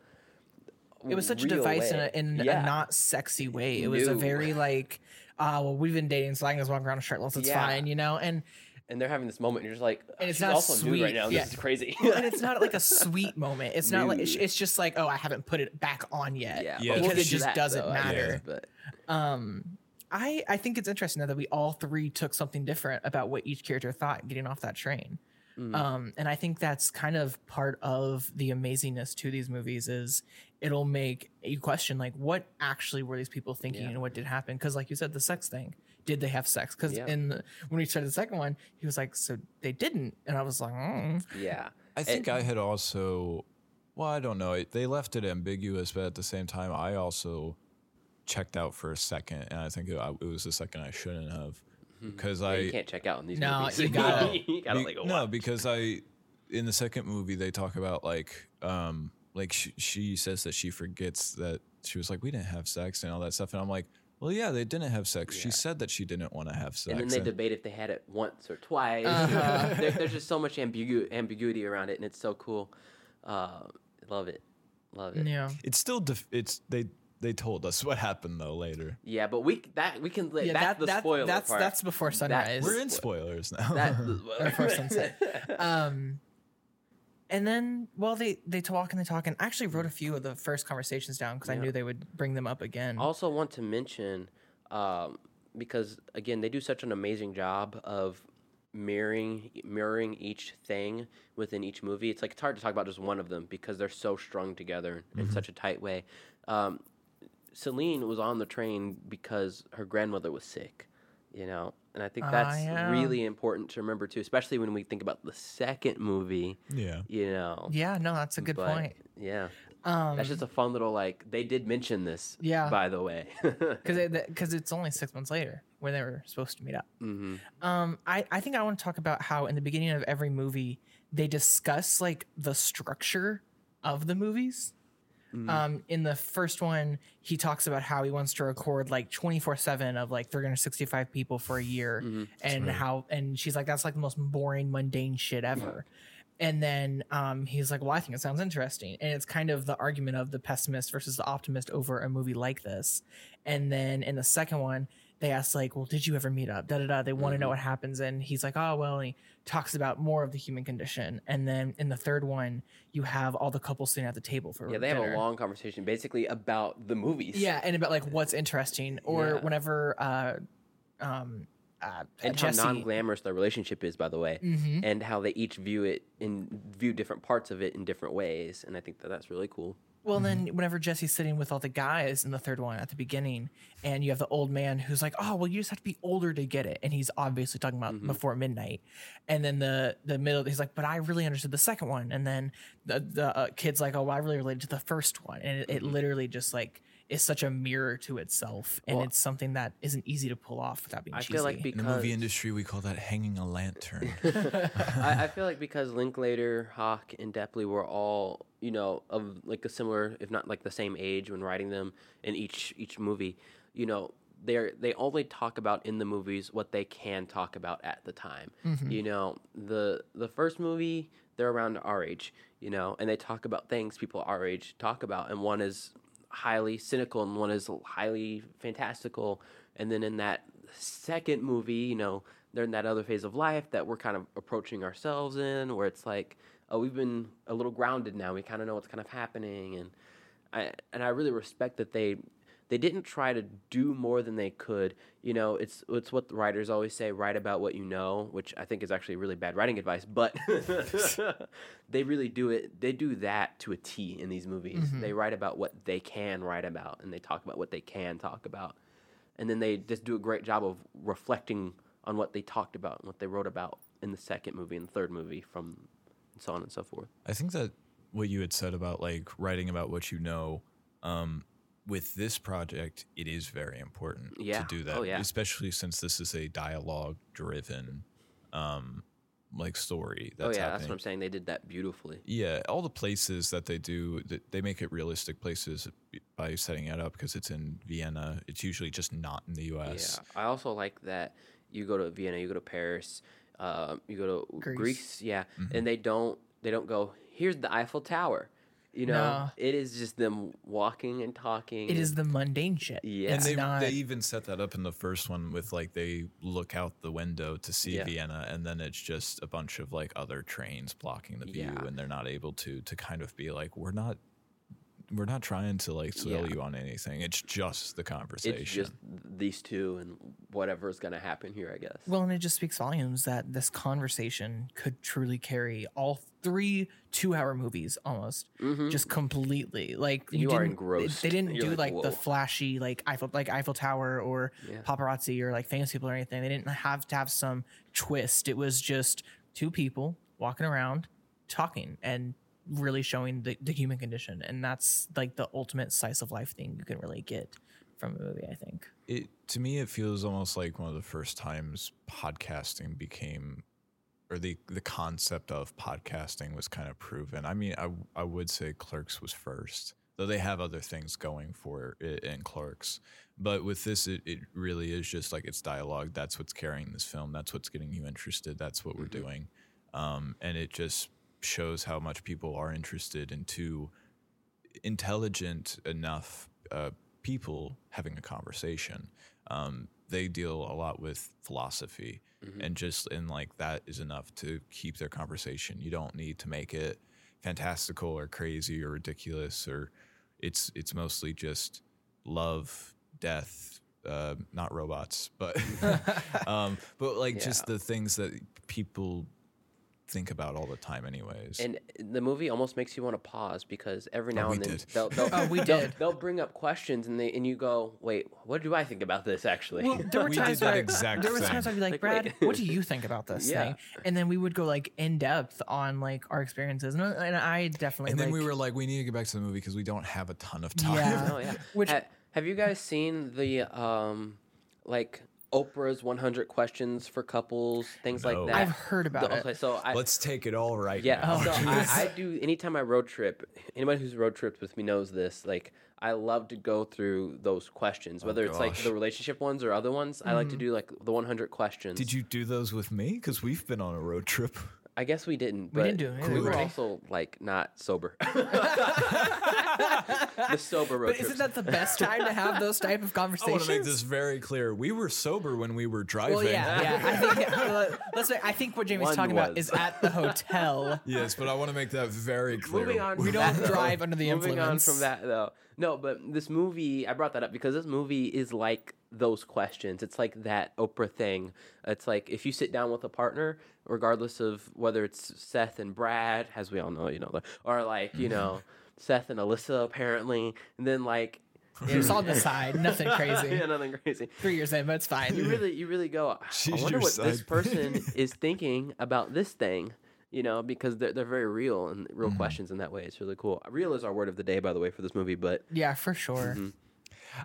it was such a device way. in, a, in Yeah. a not sexy way. It was a very like, uh, well, we've been dating, so I can just walk around shirtless. It's Yeah. fine, you know. And and they're having this moment. And you're just like, And it's she's not also nude right now. Yeah. This is crazy. <laughs> and <laughs> it's not like a sweet moment. It's not like it's, just like, oh, I haven't put it back on yet. yeah, Yeah. but because get it just that, doesn't though, I matter. guess, But Um, I I think it's interesting though that we all three took something different about what each character thought getting off that train. Mm. Um, and I think that's kind of part of the amazingness to these movies is it'll make you question like what actually were these people thinking Yeah. and what did happen? Because like you said, the sex thing, did they have sex? Because Yeah. in the, when we started the second one, he was like, so they didn't, and I was like, mm. yeah, I think I had also, well, I don't know. They left it ambiguous, but at the same time, I also checked out for a second, and I think it, I- it was the second I shouldn't have because Yeah, I you can't check out in these No, movies. you <laughs> gotta- you gotta Be- like go no, because I in the second movie they talk about like um like she, she says that she forgets that she was like we didn't have sex and all that stuff and I'm like well yeah they didn't have sex she said that she didn't want to have sex and then they and- debate if they had it once or twice. Uh-huh. <laughs> there, there's just so much ambigu- ambiguity around it, and it's so cool. Uh, love it, love it. yeah. it's still def- it's they they told us what happened though later Yeah, but we that we can. Yeah, that's that, the that, spoiler that's part. that's before sunrise. we're in spoilers now That, <laughs> <laughs> Before sunset. um and then well they they talk and they talk and I actually wrote a few of the first conversations down because I Yeah. knew they would bring them up again. also want to mention um, because again they do such an amazing job of mirroring mirroring each thing within each movie it's like it's hard to talk about just one of them because they're so strung together in such a tight way um, celine was on the train because her grandmother was sick you know and i think that's yeah. really important to remember too especially when we think about the second movie yeah you know yeah, no, that's a good But, point. yeah Um that's just a fun little like they did mention this Yeah. by the way <laughs> because because it's only six months later when they were supposed to meet up. hmm Um, I I think I want to talk about how in the beginning of every movie they discuss like the structure of the movies. Mm-hmm. Um, in the first one, he talks about how he wants to record like 24 7 of like 365 people for a year. Mm-hmm. And how, and she's like, that's like the most boring, mundane shit ever. And then um, he's like, well, I think it sounds interesting. And it's kind of the argument of the pessimist versus the optimist over a movie like this. And then in the second one, they ask like, well, did you ever meet up? Da da da. They want to know what happens, and he's like, oh well. And he talks about more of the human condition. And then in the third one, you have all the couples sitting at the table for Yeah, they have a long conversation basically about the movies. yeah, and about like what's interesting, or Yeah. whenever uh, um, uh, And Jesse, how non-glamorous their relationship is, by the way, Mhm. and how they each view it in view different parts of it in different ways, and I think that that's really cool. Well, then Mm-hmm. whenever Jesse's sitting with all the guys in the third one at the beginning, and you have the old man who's like, "Oh, well, you just have to be older to get it," and he's obviously talking Mm-hmm. about before midnight. And then the the middle, he's like, "But I really understood the second one." And then the the uh, kid's like, "Oh, well, I really related to the first one," and it, it literally just like is such a mirror to itself, and Mm-hmm. Well, it's something that isn't easy to pull off without being I cheesy. feel like in the movie industry we call that hanging a lantern <laughs> I, I feel like because Linklater, Hawke, and Delpy were all you know of like a similar, if not like the same age when writing them in each each movie, you know they they only talk about in the movies what they can talk about at the time. You know the the first movie they're around our age, you know, and they talk about things people our age talk about, and one is highly cynical and one is highly fantastical. And then in that second movie, you know, they're in that other phase of life that we're kind of approaching ourselves in, where it's like, oh, we've been a little grounded now. We kind of know what's kind of happening, and I and I really respect that they they didn't try to do more than they could. You know, it's it's what the writers always say: write about what you know, which I think is actually really bad writing advice. But <laughs> they really do it. They do that to a T in these movies. Mhm. They write about what they can write about, and they talk about what they can talk about, and then they just do a great job of reflecting on what they talked about and what they wrote about in the second movie and the third movie, from and so on and so forth. I think that what you had said about like writing about what you know, um, with this project, it is very important Yeah. to do that. Oh, yeah. Especially since this is a dialogue driven um like story that's oh yeah, happening. that's what I'm saying. They did that beautifully. Yeah, all the places that they do, they make it realistic places by setting it up because it's in Vienna. It's usually just not in the U.S. Yeah, I also like that you go to Vienna, you go to Paris, um, you go to Greece. Greece, yeah, Mhm. and they don't they don't go here's the Eiffel Tower, you know. No. It is just them walking and talking. It is the mundane shit. Yeah. And they, not. they even set that up in the first one with like they look out the window to see Yeah. Vienna, and then it's just a bunch of like other trains blocking the view, Yeah. and they're not able to to kind of be like, we're not, we're not trying to like sell Yeah. you on anything. It's just the conversation. it's just these two and whatever is gonna happen here, I guess. Well, and it just speaks volumes that this conversation could truly carry all three two-hour movies almost, Mhm. just completely. Like You are didn't, they- engrossed. They didn't You're do like, like, the flashy like Eiffel like Eiffel Tower or Yeah. paparazzi or like famous people or anything. They didn't have to have some twist. It was just two people walking around talking and really showing the, the human condition. And that's like the ultimate slice of life thing you can really get from a movie, I think. it to me it feels almost like one of the first times podcasting became or the the concept of podcasting was kind of proven. I mean, I I would say Clerks was first, though they have other things going for it in Clerks. But with this, it, it really is just like it's dialogue. That's what's carrying this film. That's what's getting you interested. That's what we're Mhm. doing, um, and it just shows how much people are interested in two intelligent enough uh, people having a conversation. Um, they deal a lot with philosophy, Mhm. and just in like that is enough to keep their conversation. You don't need to make it fantastical or crazy or ridiculous, or it's it's mostly just love, death, uh, not robots, but <laughs> um, but like just the things that people think about all the time, anyways. And the movie almost makes you want to pause because every Oh, now we and then did. they'll, they'll, <laughs> Oh, we they'll, did. they'll bring up questions and they and you go, wait, what do I think about this actually? Well, there were We did times that where exact there were times I'd be like, Like, Brad, wait. what do you think about this <laughs> Yeah. thing? And then we would go like in depth on like our experiences, and, and I definitely and then like, we were like, we need to get back to the movie because we don't have a ton of time. Yeah. <laughs> oh yeah. Which- Ha- have you guys seen the um like Oprah's 100 questions for couples, things No. like that? I've heard about The- it. okay, so I Let's take it all right yeah, now. Oh, so. <laughs> I, I do anytime I road trip. Anybody who's road tripped with me knows this. Like I love to go through those questions, oh, whether it's like the relationship ones or other ones. I like to mm-hmm. do like the 100 questions. Did you do those with me? Because we've been on a road trip. I guess we didn't. We didn't do it. We We were were- also like not sober. <laughs> <laughs> the sober road But isn't trips. that the best time to have those type of conversations? <laughs> I want conversations? to make this very clear. We were sober when we were driving. well, yeah, yeah. I think yeah, let's. Make, I think what Jamie's One talking about was. is at the hotel. Yes, but I want to make that very clear. Moving on, We from don't that, though. drive under the Moving influence. on from that though, no, but this movie, I brought that up because this movie is like those questions. It's like that Oprah thing. It's like if you sit down with a partner, regardless of whether it's Seth and Brad, as we all know, you know, or like you know <laughs> Seth and Alyssa apparently, and then like It's on the side, nothing <laughs> crazy. yeah, nothing crazy. Three years in, but it's fine. you really you really go i wonder your what this person is thinking about this thing you know because they're, they're very real and real Mhm. questions in that way it's really cool real is our word of the day by the way for this movie but yeah, for sure. Mhm.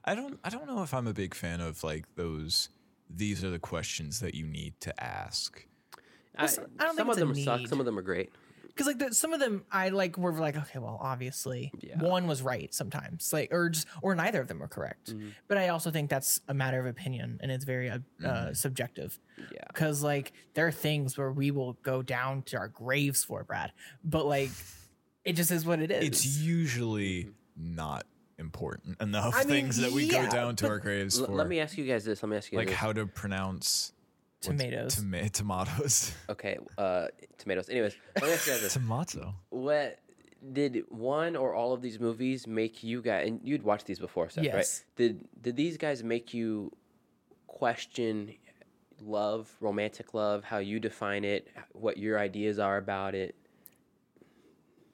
I don't. I don't know if I'm a big fan of like those. These are the questions that you need to ask. I, Well, I don't think some of it's a them suck some of them are great Because like the, some of them, I like were like, okay, well, obviously Yeah. one was right sometimes, like or just or neither of them were correct. Mhm. But I also think that's a matter of opinion and it's very uh, uh, Mhm. subjective. yeah Because like there are things where we will go down to our graves for Brad, but like it just is what it is. It's usually not important enough I mean, things that we yeah, go down to our graves L- for. let me ask you guys this. Let me ask you like this. how to pronounce what's- Tomatoes. toma- tomatoes. <laughs> okay, uh, tomatoes. Anyways, let me ask you guys this. Tomato. What did one or all of these movies make you guys? And you'd watched these before, Seth, Yes. right? Did did these guys make you question love, romantic love, how you define it, what your ideas are about it?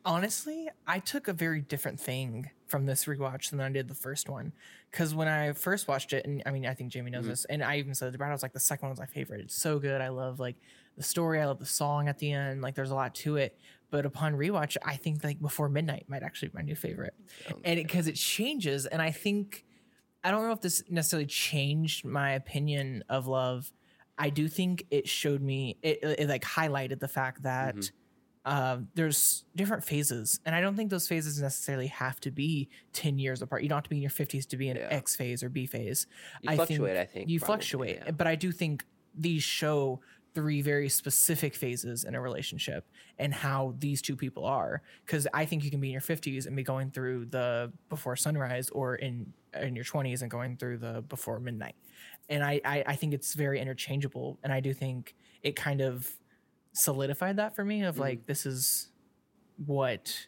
Honestly, I took a very different thing from this rewatch than I did the first one. Because when I first watched it, and I mean, I think Jamie knows mm-hmm. this, and I even said to Brad, I was like, the second one was my favorite. It's so good. I love like the story. I love the song at the end. Like, there's a lot to it. But upon rewatch, I think like Before Midnight might actually be my new favorite, and because it, changes, and I think I don't know if this necessarily changed my opinion of love. I do think it showed me it, it, like highlighted the fact that mm-hmm. Uh, there's different phases, and I don't think those phases necessarily have to be ten years apart. You don't have to be in your fifties to be in Yeah. X phase or B phase. You fluctuate, I think, you probably, fluctuate, yeah. but I do think these show three very specific phases in a relationship and how these two people are. Because I think you can be in your fifties and be going through the before sunrise, or in in your twenties and going through the before midnight. And I, I I think it's very interchangeable, and I do think it kind of solidified that for me of mm-hmm. like this is what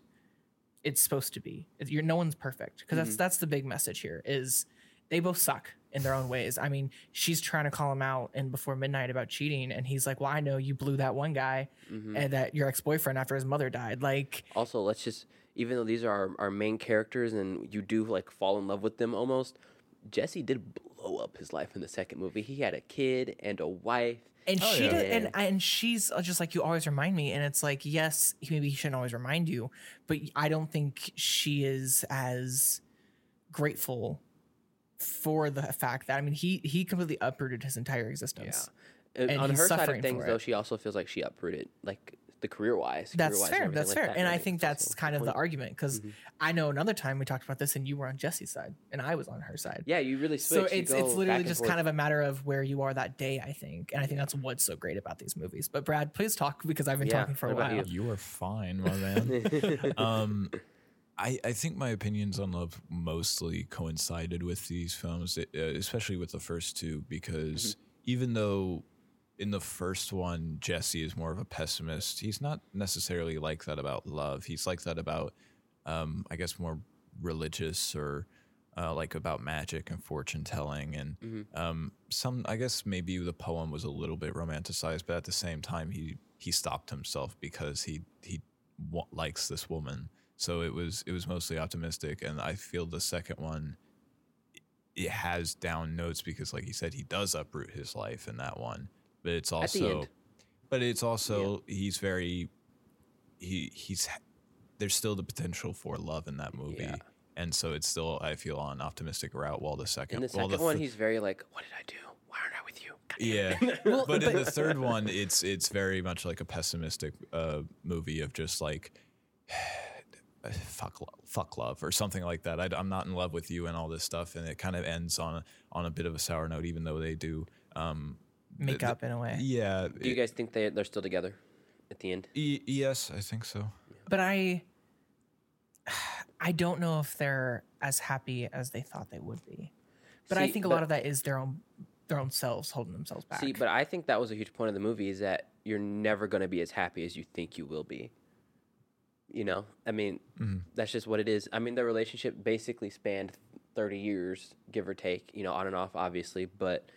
it's supposed to be. You're no one's perfect because that's mm-hmm. that's the big message here is they both suck in their own ways. I mean, she's trying to call him out and before midnight about cheating, and he's like, "Well, I know you blew that one guy mm-hmm. and that your ex boyfriend after his mother died." Like, Also, let's just even though these are our, our main characters and you do like fall in love with them almost, Jesse did blow up his life in the second movie. He had a kid and a wife. and Oh, she yeah. did, and and she's uh, just like you always remind me, and it's like yes, maybe he shouldn't always remind you, but I don't think she is as grateful for the fact that I mean he he completely uprooted his entire existence. And And on her side of things, though, she also feels like she uprooted like the career wise. That's fair. That's fair. and I think that's also a kind of the argument because Mm-hmm. I know another time we talked about this and you were on Jesse's side and I was on her side. Yeah, you really So switch. you it's it's literally just forth. kind of a matter of where you are that day, I think, and I think that's what's so great about these movies. But Brad, please talk because I've been Yeah, talking for a while. you? You are fine, my man. <laughs> um, I, I think my opinions on love mostly coincided with these films, uh, especially with the first two, because even though in the first one Jesse is more of a pessimist, he's not necessarily like that about love. He's like that about, um, I guess, more religious or uh, like about magic and fortune telling and um, some. I guess maybe the poem was a little bit romanticized, but at the same time, he he stopped himself because he he wa- likes this woman. So it was it was mostly optimistic, and I feel the second one it has down notes because, like he said, he does uproot his life in that one, but it's also, but it's also he's very he he's there's still the potential for love in that movie. Yeah. And so it's still, I feel, on optimistic route. While the second, In the second one, th- he's very like, "What did I do? Why aren't I with you?" God yeah. <laughs> Well, but in the third <laughs> one, it's it's very much like a pessimistic uh, movie of just like <sighs> fuck lo- fuck love or something like that. I, am not in love with you and all this stuff, and it kind of ends on a, on a bit of a sour note, even though they do. Um, Make th- up in a way. yeah, do you it- guys think they they're still together at the end? e- yes, I think so. But I I don't know if they're as happy as they thought they would be. But I think a but- lot of that is their own their own selves holding themselves back. See, but I think that was a huge point of the movie is that you're never going to be as happy as you think you will be. You know, I mean, Mm-hmm. that's just what it is. I mean, their relationship basically spanned 30 years, give or take, you know, on and off, obviously. But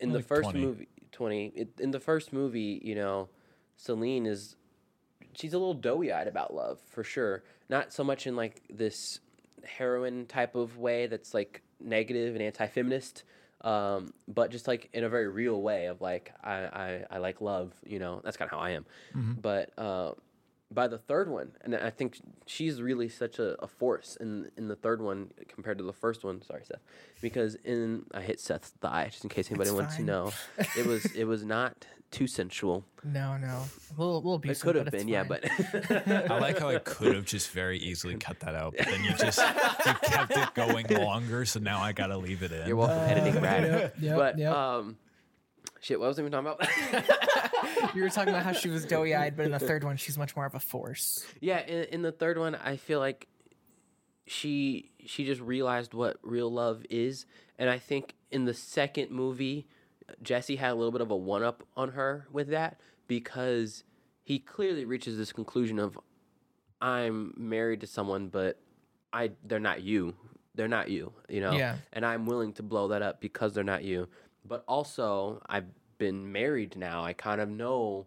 in the first 20. movie, 20, it, in the first movie, you know, Celine is, she's a little doughy eyed about love, for sure. Not so much in like this heroine type of way that's like negative and anti feminist um, but just like in a very real way of like I, I, I like love, you know, that's kind of how I am. But uh, by the third one, and I think she's really such a, a force in in the third one compared to the first one. Sorry, Seth, because in I hit Seth's thigh just in case anybody It's wants to know. It was it was not too sensual. no, no. A little, little It could have but it's been, yeah, but <laughs> I like how I could have just very easily cut that out, but then you <laughs> just you kept it going longer, so now I gotta leave it in. you're welcome, editing <laughs> Brad. yep, yep, but yep. um, shit, what was I even talking about? <laughs> you were talking about how she was doughy eyed, but in the third one, she's much more of a force. Yeah, in, in the third one, I feel like she she just realized what real love is, and I think in the second movie, Jesse had a little bit of a one up on her with that because he clearly reaches this conclusion of I'm married to someone, but I they're not you. They're not you, you know. Yeah. And I'm willing to blow that up because they're not you. But also, I've been married now. I kind of know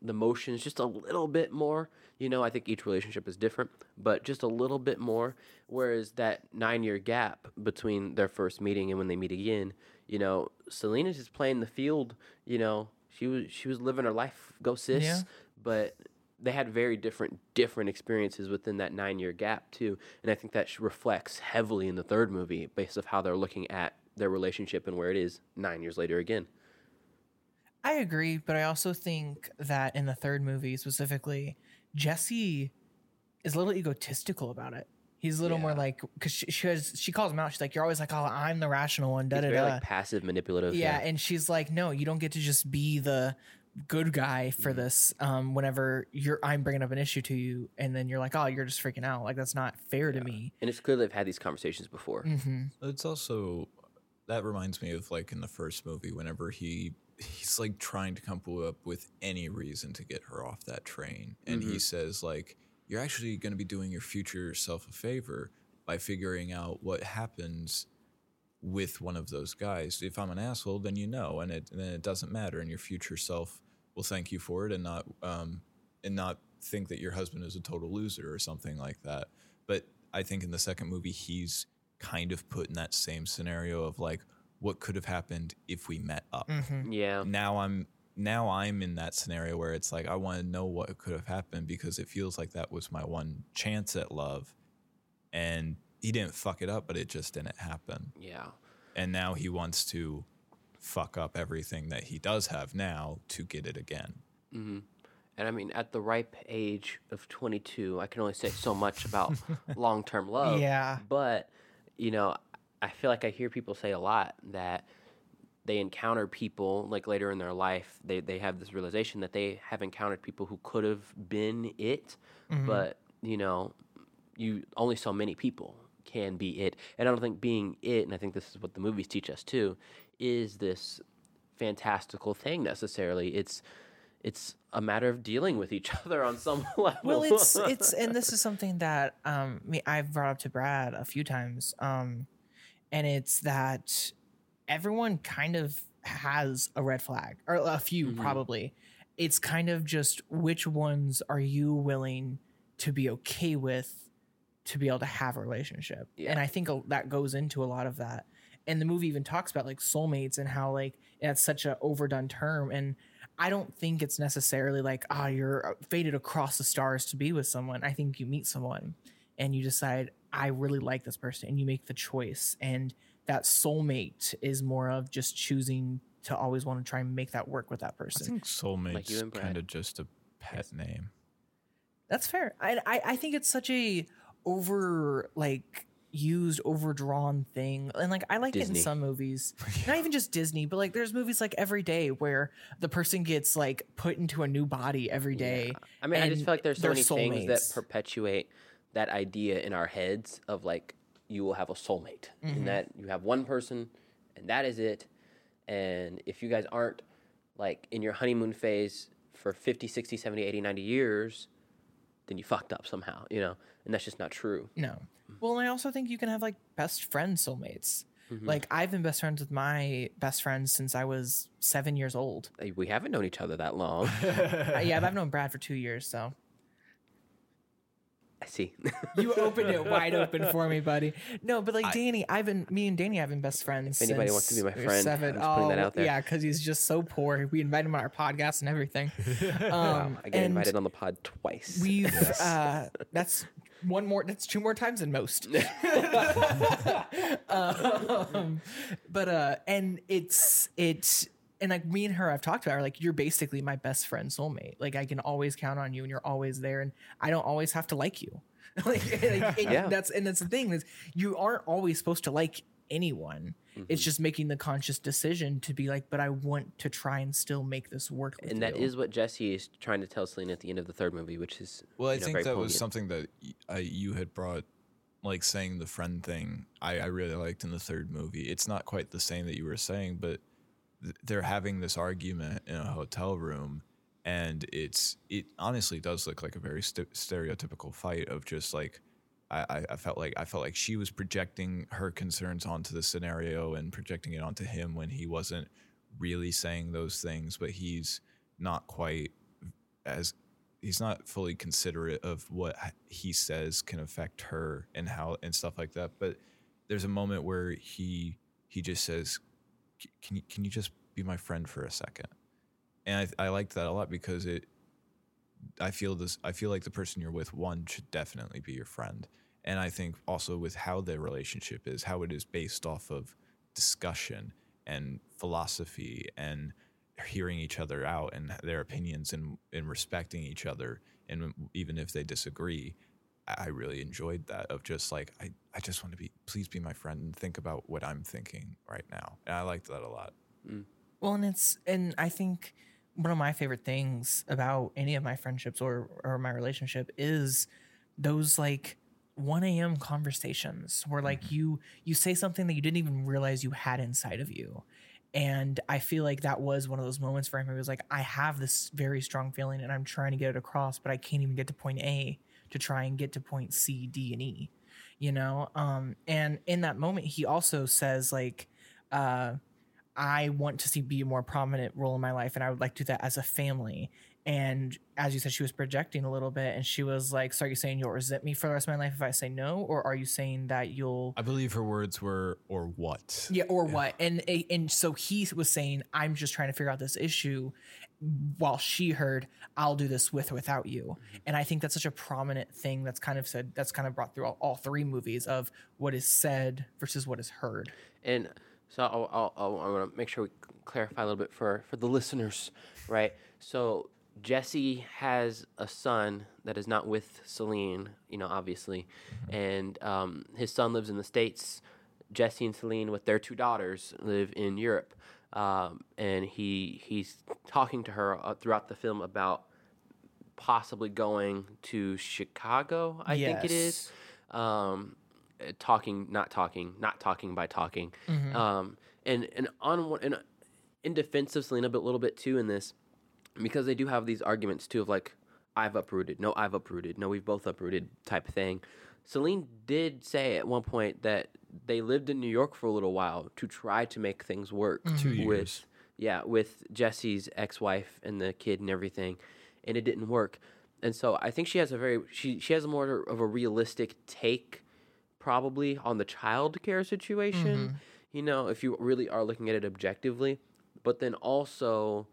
the motions just a little bit more. You know, I think each relationship is different, but just a little bit more. Whereas that nine year gap between their first meeting and when they meet again, you know, Selena's just playing the field. You know, she was she was living her life, go sis. Yeah. But they had very different different experiences within that nine year gap too, and I think that reflects heavily in the third movie based of how they're looking at their relationship and where it is nine years later again. I agree, but I also think that in the third movie specifically, Jesse is a little egotistical about it. He's a little more like because she, she has she calls him out. She's like, "You're always like, oh, I'm the rational one." Da It's da very da. like passive manipulative. yeah, and she's like, "No, you don't get to just be the good guy for Mm-hmm. this. Um, whenever you're, I'm bringing up an issue to you, and then you're like, oh, you're just freaking out. Like that's not fair to me." and it's clear they've had these conversations before. hmm It's also that reminds me of like in the first movie, whenever he he's like trying to come up with any reason to get her off that train, and he says like, "You're actually going to be doing your future self a favor by figuring out what happens." With one of those guys, if I'm an asshole, then you know, and it then it doesn't matter, and your future self will thank you for it, and not um, and not think that your husband is a total loser or something like that. But I think in the second movie, he's kind of put in that same scenario of like, what could have happened if we met up? hmm Yeah, Now I'm now I'm in that scenario where it's like I want to know what could have happened because it feels like that was my one chance at love, and he didn't fuck it up, but it just didn't happen. yeah. And now he wants to fuck up everything that he does have now to get it again. hmm And I mean, at the ripe age of 22, I can only say so much about <laughs> long term love. Yeah. But, you know, I feel like I hear people say a lot that they encounter people like later in their life, they, they have this realization that they have encountered people who could have been it, mm-hmm. but, you know, you only so many people can be it. And I don't think being it, and I think this is what the movies teach us too, is this fantastical thing necessarily. It's it's a matter of dealing with each <laughs> other on some <laughs> level. Well, it's <laughs> it's and this is something that um me I've brought up to Brad a few times. Um and it's that everyone kind of has a red flag or a few Mhm. probably. It's kind of just which ones are you willing to be okay with to be able to have a relationship. Yeah. And I think that goes into a lot of that. And the movie even talks about like soulmates and how like that's such an overdone term and I don't think it's necessarily like, ah, you're fated across the stars to be with someone. I think you meet someone and you decide, I really like this person, and you make the choice. And that soulmate is more of just choosing to always want to try and make that work with that I person. think soulmate's you and kind of just a pet name. That's fair. I, I I think it's such a over like used overdrawn thing and like i like it in some movies <laughs> not even just disney but like there's movies like every day where the person gets like put into a new body every day Yeah. I mean, I just feel like there's so many things that perpetuate that idea in our heads of like you will have a soulmate Mhm. and that you have one person and that is it. And if you guys aren't like in your honeymoon phase for 50, 60, 70, 80, 90 years, then you fucked up somehow, you know? And that's just not true. No. Well, and I also think you can have like best friend soulmates. Mhm. Like I've been best friends with my best friend since I was seven years old. We haven't known each other that long. <laughs> Uh, yeah, but I've <laughs> known Brad for two years, so I see. <laughs> you opened it wide open for me, buddy. No, but like I- Danny, I've been me and Danny have been best friends. If anybody wants to be my friend, seven. I'm just putting that Oh, out there. Yeah, because he's just so poor. We invited him on our podcast and everything. <laughs> <laughs> wow, Um, I get and invited on the pod twice. We've uh, that's one more. That's two more times than most. um, but uh, and it's it's and like me and her, I've talked about her. Like you're basically my best friend, soulmate. Like I can always count on you, and you're always there, and I don't always have to like you. <laughs> like, like, <laughs> and Yeah. that's and that's the thing is you aren't always supposed to like anyone. It's Mhm. just making the conscious decision to be like, but I want to try and still make this work. And that you. is what Jesse is trying to tell Selena at the end of the third movie, which is Well, I know, think very that was something that y- I, you had brought like saying the friend thing, I, I really liked in the third movie. It's not quite the same that you were saying, but th- they're having this argument in a hotel room, and it's it honestly does look like a very st- stereotypical fight of just like. I, I- felt like I felt like she was projecting her concerns onto the scenario and projecting it onto him when he wasn't really saying those things, but he's not quite as he's not fully considerate of what he says can affect her and how and stuff like that. But there's a moment where he he just says, "C- "Can you can you just be my friend for a second? And I I liked that a lot because it. I feel this. I feel like the person you're with, one should definitely be your friend, and I think also with how their relationship is, how it is based off of discussion and philosophy and hearing each other out and their opinions and, and respecting each other and even if they disagree i I really enjoyed that of just like I, I just want to be please be my friend and think about what i'm thinking right now and i liked that a lot mm. Well, and it's and I think one of my favorite things about any of my friendships or or my relationship is those like 1 a.m. conversations where like mm-hmm. you you say something that you didn't even realize you had inside of you. And I feel like that was one of those moments for him. It was like, I have this very strong feeling and I'm trying to get it across, but I can't even get to point A to try and get to point C, D, and E. You know? Um, and in that moment, he also says, like, uh, I want to see be a more prominent role in my life, and I would like to do that as a family. And as you said, she was projecting a little bit, and she was like, "So are you saying you'll resent me for the rest of my life if I say no, or are you saying that you'll?" i believe her words were or what Yeah, or what? And and so he was saying, "I'm just trying to figure out this issue," while she heard, "I'll do this with or without you." Mm-hmm. And I think that's such a prominent thing that's kind of said that's kind of brought through all, all three movies of what is said versus what is heard. And so I'll, I'll, I'll, I want to make sure we clarify a little bit for, for the listeners, right? So Jesse has a son that is not with Celine, you know, obviously, and um, his son lives in the states. Jesse and Celine, with their two daughters, live in Europe, um, and he he's talking to her uh, throughout the film about possibly going to Chicago. I think it is. Um, uh, talking, not talking, not talking by talking. Mm-hmm. Um, and and on and in defense of Selena, but a little bit too in this, because they do have these arguments too of like, I've uprooted, no, I've uprooted, no, we've both uprooted type thing. Celine did say at one point that they lived in New York for a little while to try to make things work mm-hmm. Two with years. yeah, with Jesse's ex-wife and the kid and everything, and it didn't work. And so I think she has a very she she has a more of a realistic take, probably on the child care situation. Mm-hmm. You know, if you really are looking at it objectively, but then also,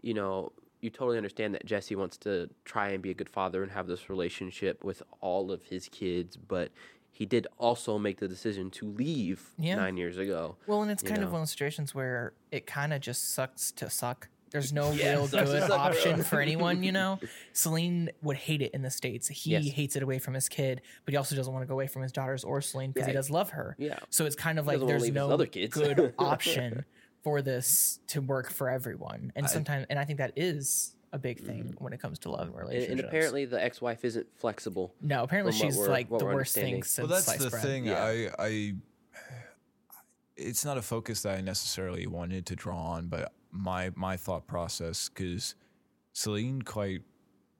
you know, you totally understand that Jesse wants to try and be a good father and have this relationship with all of his kids, but he did also make the decision to leave Yeah. nine years ago. Well, and it's kind of one of those situations where it kind of just sucks to suck. There's no <laughs> Yeah, real good option for anyone, you know. <laughs> Celine would hate it in the states. He Yes. hates it away from his kid, but he also doesn't want to go away from his daughters or Celine because he does love her. Yeah. So it's kind of like there's no other kids. good <laughs> option for this to work for everyone. And sometimes, and I think that is a big thing when it comes to love and Mm-hmm. And, relationships. and apparently, the ex-wife isn't flexible. no, apparently she's like the worst thing understanding. since well that's sliced the bread. thing Yeah. i i it's not a focus that i necessarily wanted to draw on but my my thought process because celine quite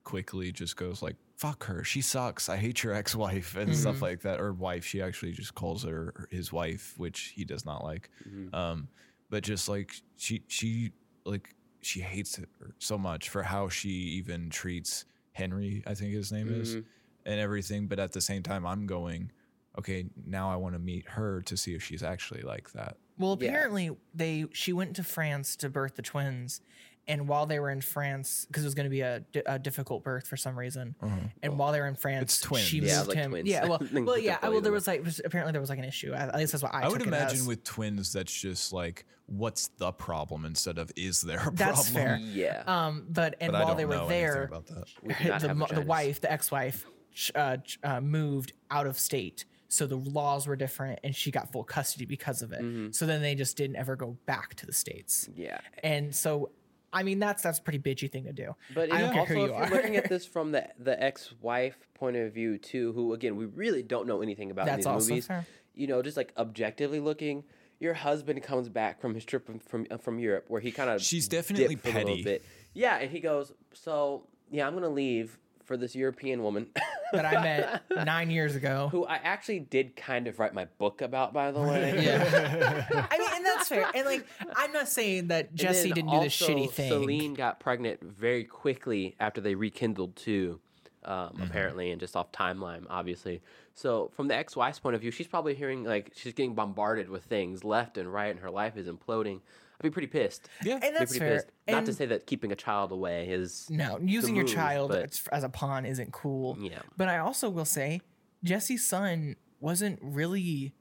quickly just goes like fuck her she sucks i hate your ex-wife and stuff like that or wife she actually just calls her his wife which he does not like um but just like she she like she hates it er, so much for how she even treats henry i think his name is mm-hmm. and everything but at the same time i'm going okay now i want to meet her to see if she's actually like that Well, Yeah. apparently they she went to France to birth the twins, and while they were in France, because it was going to be a, a difficult birth for some reason, and while they were in France, It's twins. she Yeah, moved like him. twins. Yeah, well, <laughs> well, yeah. Well, there was like was- apparently there was like an issue. At least that's what I. I, would it imagine as. with twins that's just like what's the problem instead of is there a That's problem fair. Yeah. Um, but and but while they were there, about that We <laughs> the, the wife, the ex-wife, uh, uh, moved out of state, so the laws were different, and she got full custody because of it. Mm-hmm. So then they just didn't ever go back to the states. Yeah. And so I mean, that's that's a pretty bitchy thing to do. But I don't care also, who if you you're are. looking at this <laughs> from the the ex-wife point of view too, who again we really don't know anything about in That's these also movies. fair. You know, just like objectively looking, your husband comes back from his trip from from, uh, from Europe, where he kind of She's definitely dipped for a little petty. bit. Yeah, and he goes, "So yeah, I'm gonna leave for this European woman." <laughs> That I met nine years ago. Who I actually did kind of write my book about, by the way. <laughs> Yeah. <laughs> I mean, and that's fair. And like, I'm not saying that Jesse didn't do this shitty thing. Celine got pregnant very quickly after they rekindled too, um, Mm-hmm. apparently, and just off timeline, obviously. So from the ex-wife's point of view, she's probably hearing like she's getting bombarded with things left and right, and her life is imploding. I'd be pretty pissed. Yeah. and I'd be that's pretty fair. pissed. Not to say that keeping a child away is No, using your move, child but- as- as a pawn isn't cool. Yeah. But I also will say, Jesse's son wasn't really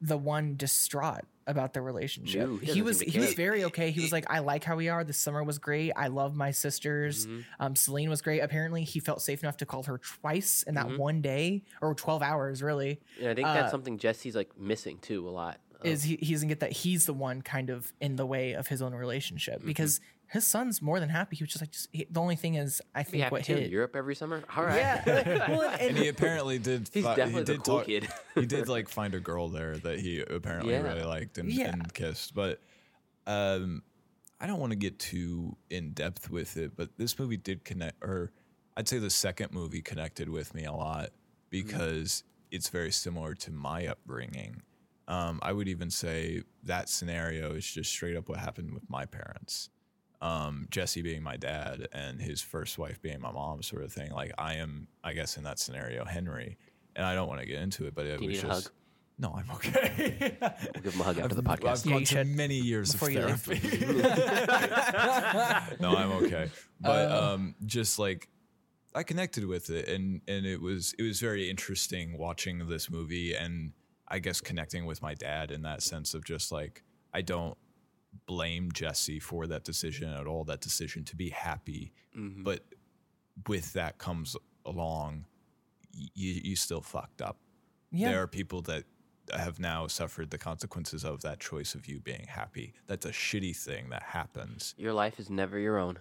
the one distraught about the relationship. No, he he was he was very okay. He was like, I like how we are. The summer was great. I love my sisters. Mm-hmm. Um, Celine was great. Apparently, he felt safe enough to call her twice in that Mm-hmm. one day or twelve hours. Really, And I think Uh, that's something Jesse's like missing too a lot. Of- is he, he doesn't get that he's the one kind of in the way of his own relationship Mm-hmm. because his son's more than happy. He was just like, just, he, the only thing is, I think happy what to hit. Europe every summer. All right. Yeah, <laughs> <laughs> well, and, and he apparently did. He's fi- definitely he the did cool talk- kid. he did <laughs> like find a girl there that he apparently Yeah. really liked and, Yeah. and kissed. But um, I don't want to get too in depth with it. But this movie did connect, or I'd say the second movie connected with me a lot because it's very similar to my upbringing. Um, I would even say that scenario is just straight up what happened with my parents. Um, Jesse being my dad and his first wife being my mom, sort of thing. Like I am, I guess, in that scenario, Henry. And I don't want to get into it, but it Do you was need a just. hug? No, I'm okay. <laughs> We'll give him a hug after the podcast. I've Yeah, gone you to many years Before of therapy. <laughs> <laughs> no, I'm okay. But Uh. um, just like I connected with it, and and it was it was very interesting watching this movie, and I guess connecting with my dad in that sense of just like I don't blame Jesse for that decision at all. That decision to be happy, Mhm. but with that comes along, you you still fucked up yeah. there are people that have now suffered the consequences of that choice of you being happy. That's a shitty thing that happens. Your life is never your own.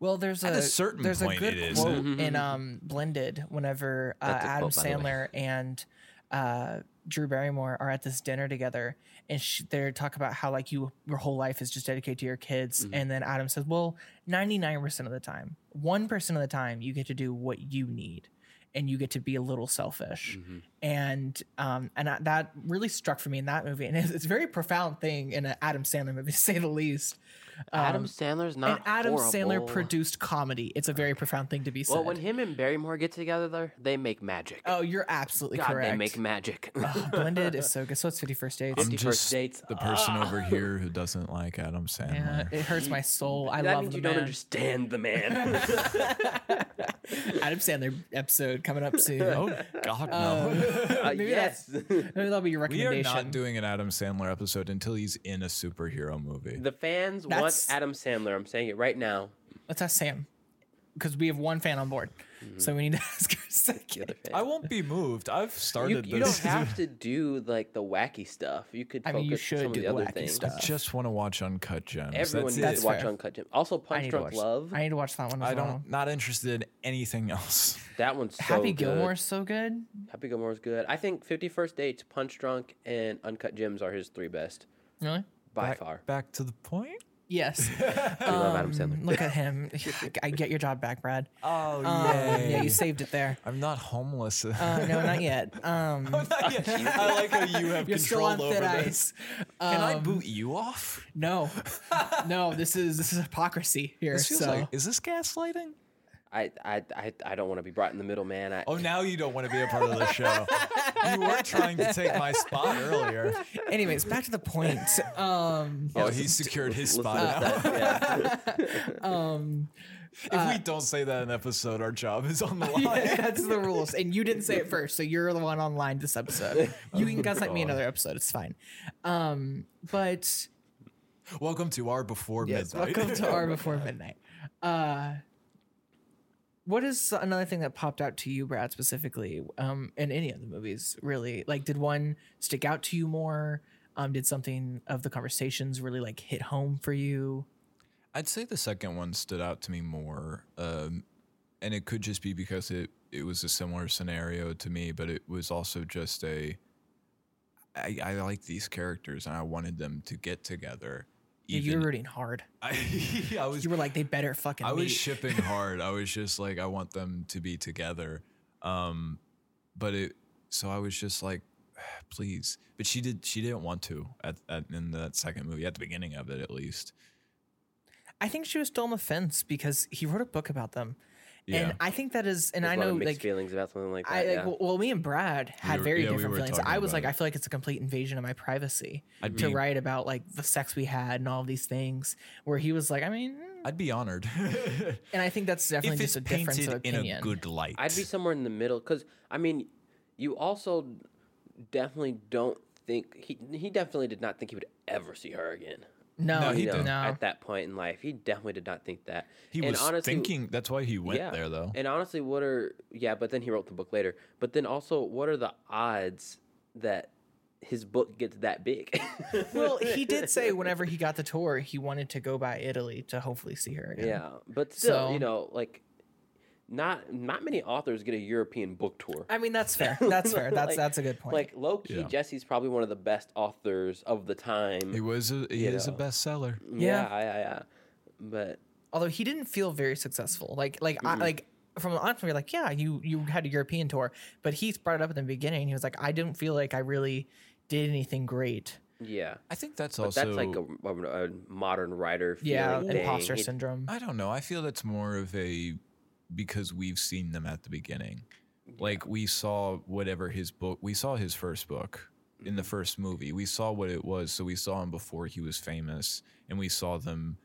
Well, there's At a, a certain there's point a good it is. quote Mhm. in um Blended whenever uh, Adam quote, by the way. Sandler and uh, Drew Barrymore are at this dinner together, and sh- they talk about how like you your whole life is just dedicated to your kids, Mm-hmm. and then Adam says, "Well, ninety nine percent of the time, one percent of the time, you get to do what you need." And you get to be a little selfish, Mm-hmm. and um, and I, that really struck for me in that movie, and it's, it's a very profound thing in an Adam Sandler movie, <laughs> to say the least. Adam Um, Sandler's not. and Adam Sandler produced comedy. It's a very profound thing to be said. Well, when him and Barrymore get together, there, they make magic. oh, you're absolutely God, correct. they make magic. <laughs> Oh, Blended is so good. So it's <laughs> Fifty First Dates. I'm 51st just dates. the person over here who doesn't like Adam yeah, Sandler. it hurts my soul. I that love means the you man. don't understand the man. Adam Sandler episode coming up soon. oh God, no. Uh, <laughs> Uh, <laughs> maybe yes. that, maybe that'll be your recommendation. we are not doing an Adam Sandler episode until he's in a superhero movie. the fans That's- want Adam Sandler. I'm saying it right now. Let's ask Sam because we have one fan on board, Mm-hmm. so we need to <laughs> ask her second. The other fan. I won't be moved. I've You, started you this. don't have <laughs> to do like the wacky stuff. You could. I mean, you focus should do the the other wacky things. stuff. just want to watch Uncut Gems. Everyone That's needs it. To watch fair. Uncut Gems. Also, Punch Drunk watch. Love. I need to watch that one as I don't not interested in anything else. <laughs> That one's so Happy good. Gilmore's so good. Happy Gilmore's good. I think Fifty First Dates, Punch Drunk, and Uncut Gems are his three best Really? by back, far. Back to the point. Yes. <laughs> We love Adam Um, Sandler. Look at him. I get your job back, Brad. Oh Um, yeah, you saved it there. I'm not homeless. Uh, no, not yet. <laughs> Um, Not yet. <laughs> I like how you have you're still control on over thin this. ice. Can I Um, boot you off? No, no. This is this is hypocrisy here. This feels so like is this gaslighting? I, I, I, I don't want to be brought in the middle, man. I, Oh, now you don't want to be a part of the show. you were trying to take my spot earlier. anyways, back to the point. Um, Oh, he secured his spot. to that, yeah. <laughs> um, if we don't say that in an episode, our job is on the <laughs> line. yeah, that's the rules, and you didn't say it first, so you're the one online this episode. You can <laughs> gaslight me another episode. It's fine. Um, but Welcome to our before Yes, midnight. welcome to our before midnight. Uh, what is another thing that popped out to you, Brad, specifically, um, in any of the movies? Really, like, did one stick out to you more? Um, did something of the conversations really like hit home for you? I'd say the second one stood out to me more, um, and it could just be because it it was a similar scenario to me, but it was also just a. I, I like these characters and I wanted them to get together. Yeah, you were rooting hard. <laughs> I, I was You were like, they better fucking. I was meet. shipping <laughs> hard. I was just like, I want them to be together. Um, but it, so I was just like, <sighs> please. But she did. She didn't want to at, at in that second movie at the beginning of it at least. I think she was still on the fence because he wrote a book about them, Yeah. and I think that is, and There's I a lot know of mixed like feelings about something like that. I like, yeah. well, well, me and Brad had were- very yeah, different were feelings. I was like, it. I feel like it's a complete invasion of my privacy I'd to be write about like the sex we had and all of these things. Where he was like, I mean, mm. I'd be honored <laughs> and I think that's definitely just a difference of painted in opinion. a good light. I'd be somewhere in the middle because I mean, you also definitely don't think he he definitely did not think he would ever see her again. No, No, no, he You know, didn't. at that point in life, he definitely did not think that. he and was honestly, thinking. That's why he went yeah. there, though. And honestly, what are yeah? But then he wrote the book later. But then also, what are the odds that his book gets that big? <laughs> well, he did say <laughs> whenever he got the tour, he wanted to go by Italy to hopefully see her again. yeah, but still, So- you know, like not not many authors get a European book tour. I mean, that's fair. <laughs> That's fair. That's Like- that's a good point. Like low key, Yeah. Jesse's probably one of the best authors of the time. He was a he You is a bestseller. yeah, yeah, yeah, yeah. But although he didn't feel very successful. Like like I, like from the honest, we're like, yeah, you you had a European tour, but he brought it up in the beginning. He was like, I didn't feel like I really did anything great. yeah, I think that's but also that's like a, a, a modern writer. Yeah, feeling thing. imposter He- syndrome. I don't know. I feel that's more of a because we've seen them at the beginning. Like we saw whatever his book, we saw his first book in Mm-hmm. the first movie. We saw what it was, so we saw him before he was famous, and we saw them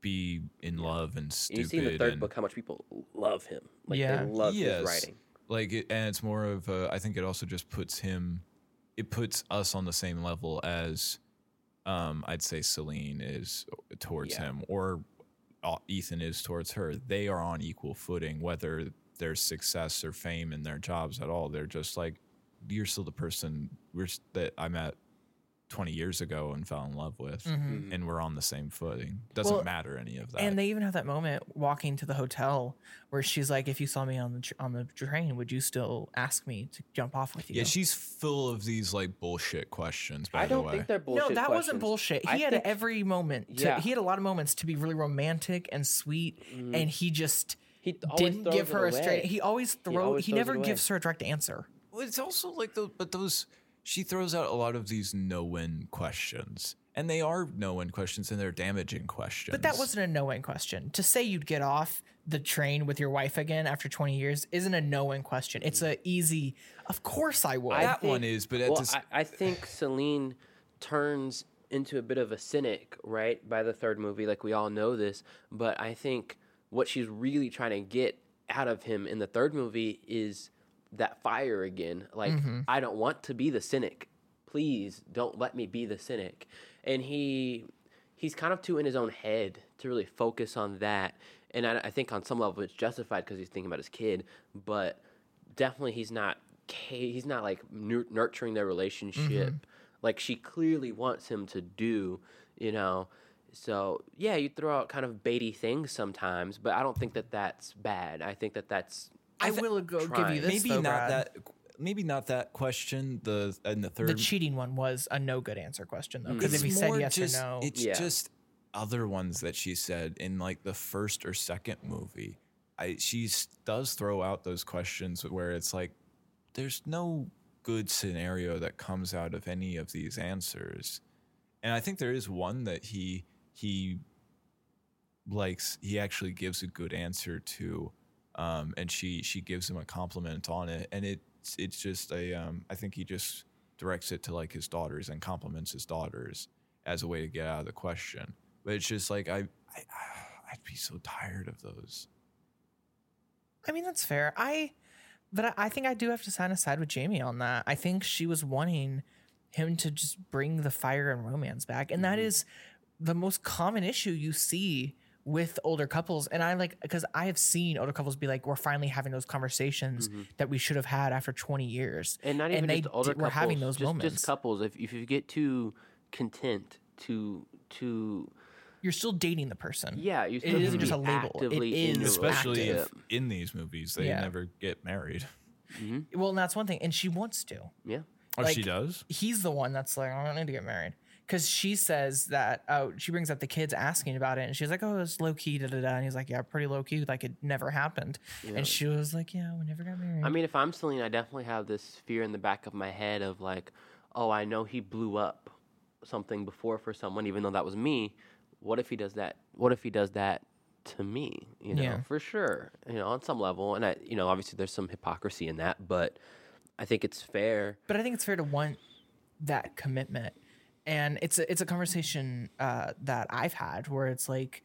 be in love and stupid. you see in the third and, book how much people love him. Like Yeah. they love Yes. his writing. like, it, and it's more of a. I think it also just puts him. It puts us on the same level as, um, I'd say Celine is towards Yeah. him, or Uh, Ethan is towards her. They are on equal footing, whether there's success or fame in their jobs at all. They're just like, you're still the person that I met 20 years ago and fell in love with, Mhm. and we're on the same footing. Doesn't Well, matter any of that. And they even have that moment walking to the hotel where she's like, "If you saw me on the tr- on the train, would you still ask me to jump off with you?" yeah, she's full of these like bullshit questions. By I don't the way. think they're bullshit. no, that wasn't bullshit. He I had think- every moment. To, Yeah. He had a lot of moments to be really romantic and sweet, and he just He th- didn't give it her a straight. He always throw. He, always throws never gives her a direct answer. Well, it's also like the but those she throws out a lot of these no-win questions, and they are no-win questions, and they're damaging questions. But that wasn't a no-win question. To say you'd get off the train with your wife again after 20 years isn't a no-win question. It's an easy. Of course I would. I that one is, but at well, this, I, I think Celine turns into a bit of a cynic, right, by the third movie. Like we all know this, but I think what she's really trying to get out of him in the third movie is that fire again. Like Mm-hmm. I don't want to be the cynic. Please don't let me be the cynic. And he he's kind of too in his own head to really focus on that. And I, I think on some level it's justified because he's thinking about his kid, but definitely he's not he's not like nur- nurturing their relationship like she clearly wants him to do you know so yeah you throw out kind of baity things sometimes but i don't think that that's bad i think that that's I will go give you this. maybe though, not Brad. that. Maybe not that question. The and the third. The cheating one was a no good answer question though, because if he said yes just, or no, it's Yeah. just other ones that she said in like the first or second movie. I she does throw out those questions where it's like there's no good scenario that comes out of any of these answers. And I think there is one that he he likes he actually gives a good answer to um and she she gives him a compliment on it and it's it's just a um I think he just directs it to like his daughters and compliments his daughters as a way to get out of the question. But it's just like I, I <sighs> I'd be so tired of those. I mean that's fair. I, but I, think I do have to sign aside with Jamie on that. I think she was wanting him to just bring the fire and romance back, and that is the most common issue you see with older couples. And I like because I have seen older couples be like, "We're finally having those conversations that we should have had after 20 years." and not And even they just older d- were couples having those just, moments. just couples if, if you get too content to to you're still dating the person. Yeah, you It still have isn't just a label. It actively in is a Especially if in these movies they Yeah. never get married. Mhm. Well, and that's one thing, and she wants to. Yeah. Oh, she does. He's the one that's like, I don't need to get married. Because she says that, oh, she brings up the kids asking about it, and she's like, oh, it's low key, da da da. And he's like, yeah, pretty low key, like it never happened. Yeah. And she was like, yeah, we never got married. I mean, if I'm Celine, I definitely have this fear in the back of my head of like, oh, I know he blew up something before for someone, even though that was me. What if he does that? What if he does that to me? You know, Yeah. for sure. You know, on some level, and I, you know, obviously there's some hypocrisy in that, but I think it's fair. but I think it's fair to want that commitment, and it's a, it's a conversation uh, that I've had where it's like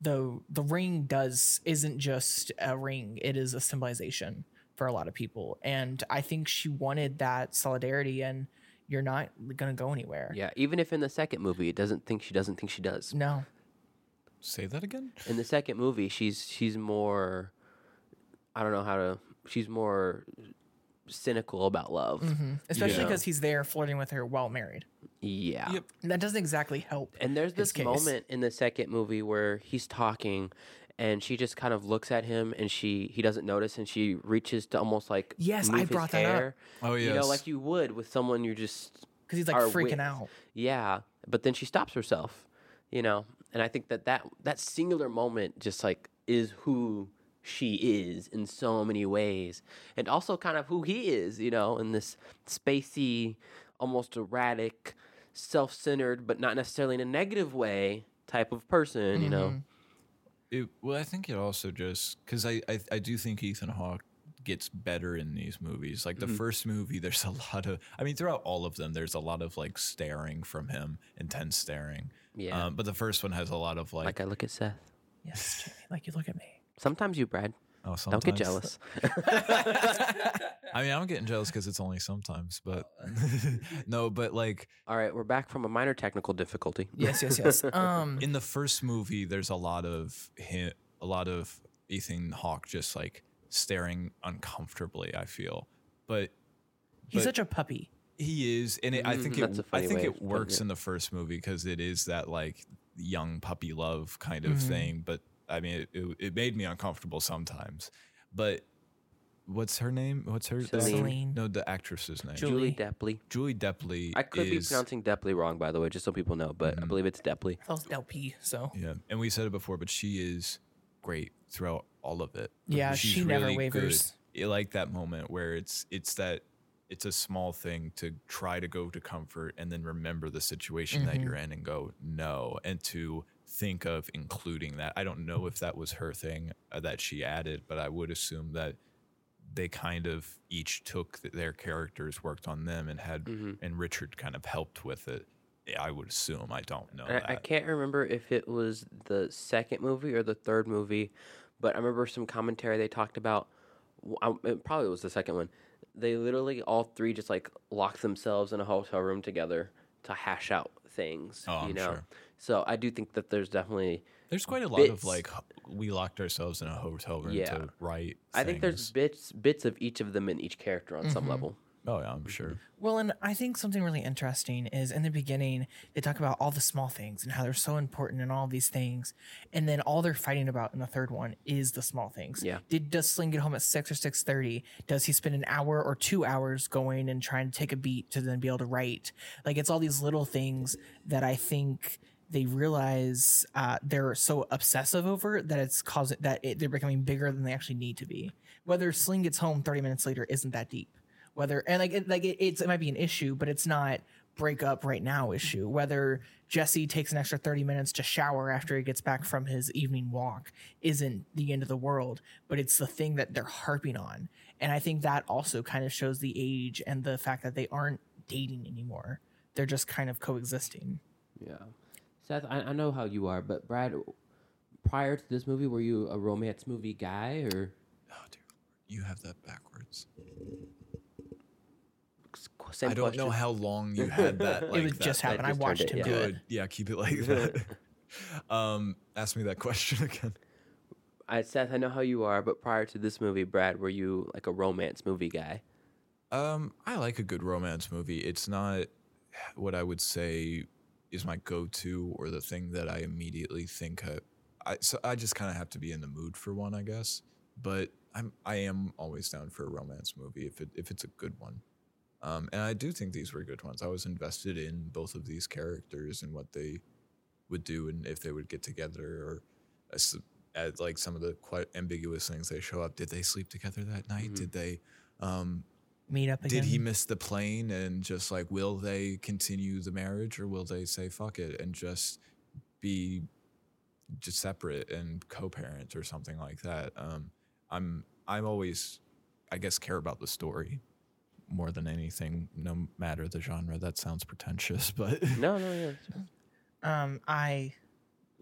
the the ring does isn't just a ring; it is a symbolization for a lot of people, and I think she wanted that solidarity, and you're not gonna go anywhere. Yeah, even if in the second movie, it doesn't think she doesn't think she does. No. Say that again. In the second movie, she's she's more. I don't know how to. She's more cynical about love. hmm Especially Yeah. because he's there flirting with her while married. Yeah. Yep. And that doesn't exactly help. And there's his this case. moment in the second movie where he's talking and she just kind of looks at him and she he doesn't notice and she reaches to almost like Yes, I move his brought that up. Oh yes. You know, like you would with someone you're just Because he's like Are freaking with- out. yeah, but then she stops herself, you know. And I think that that that singular moment just like is who she is in so many ways and also kind of who he is, you know, in this spacey, almost erratic, self-centered but not necessarily in a negative way type of person, you know. Mhm. It, well, I think it also just because I, I I do think Ethan Hawke gets better in these movies. Like the Mhm. first movie, there's a <laughs> lot of. I mean, throughout all of them, there's a lot of like staring from him, intense staring. Yeah. Um, but the first one has a lot of like. like I look at Seth. Yes, Jamie, like you look at me. Sometimes you, Brad. oh, sometimes. Don't get jealous. <laughs> <laughs> I mean, I'm getting jealous because it's only sometimes, but <laughs> no, but like All right, we're back from a minor technical difficulty. Yes, yes, yes. <laughs> Um, in the first movie, there's a lot of him, a lot of Ethan Hawke just like staring uncomfortably. I feel, but he's but- such a puppy. He is, and it, I Mhm, think that's it. a I funny think way it of putting works it. in the first movie because it is that like young puppy love kind of Mhm. thing. But I mean, it, it, it made me uncomfortable sometimes. But what's her name? What's her? the Celine. actor- No, the actress's name. Julie. Julie Delpy. Julie Delpy. I could be is- pronouncing Delpy wrong, by the way, just so people know, but I Mhm. believe it's Delpy. That was LP. So Yeah, and we said it before, but she is great throughout all of it. yeah, She's she never really good. wavers. I like that moment where it's it's that it's a small thing to try to go to comfort and then remember the situation that Mhm. you're in and go no and to think of including that. I don't know if that was her thing uh, that she added, but I would assume that they kind of each took their characters, worked on them, and had hmm and Richard kind of helped with it. I would assume. I don't know. I, I can't remember if it was the second movie or the third movie, but I remember some commentary they talked about. It probably was the second one. They literally all three just like locked themselves in a hotel room together to hash out things. Oh, you I'm know, sure. so I do think that there's definitely. There's quite a lot of like we locked ourselves in a hotel room Yeah. to write. I think there's bits bits of each of them in each character on some Mhm. level. Oh yeah, I'm sure. Well, and I think something really interesting is in the beginning, they talk about all the small things and how they're so important and all these things. And then all they're fighting about in the third one is the small things. Yeah. Did does Celine get home at six or six thirty? Does he spend an hour or two hours going and trying to take a beat to then be able to write? Like it's all these little things that I think they realize uh, they're so obsessive over that it's causing that it, they're becoming bigger than they actually need to be. Whether Celine gets home thirty minutes later isn't that deep whether and like it, like it, it's it might be an issue, but it's not break up right now issue. Whether Jesse takes an extra thirty minutes to shower after he gets back from his evening walk isn't the end of the world, but it's the thing that they're harping on, and I think that also kind of shows the age and the fact that they aren't dating anymore. They're just kind of coexisting. Yeah. Seth, I, I know how you are, but Brad, prior to this movie, were you a romance movie guy or Oh dear, you have that backwards. same I don't know how long you had that. <laughs> Like it would that, just that- happen. I just turned watched it, him yeah. do it. Good. Yeah, keep it like that. <laughs> um, ask me that question <laughs> again. I, Seth, I know how you are, but prior to this movie, Brad, were you like a romance movie guy? Um, I like a good romance movie. It's not what I would say is my go-to or the thing that I immediately think I, I so I just kind of have to be in the mood for one, I guess. But I'm I am always down for a romance movie if it if it's a good one. Um, and I do think these were good ones. I was invested in both of these characters and what they would do and if they would get together or as, as like some of the quite ambiguous things they show up. Did they sleep together that night? Did they um, Meet up again. did he miss the plane and just like will they continue the marriage or will they say fuck it and just be just separate and co-parent or something like that um i'm i'm always i guess care about the story more than anything no matter the genre that sounds pretentious <laughs> but No, no, yeah. Um, I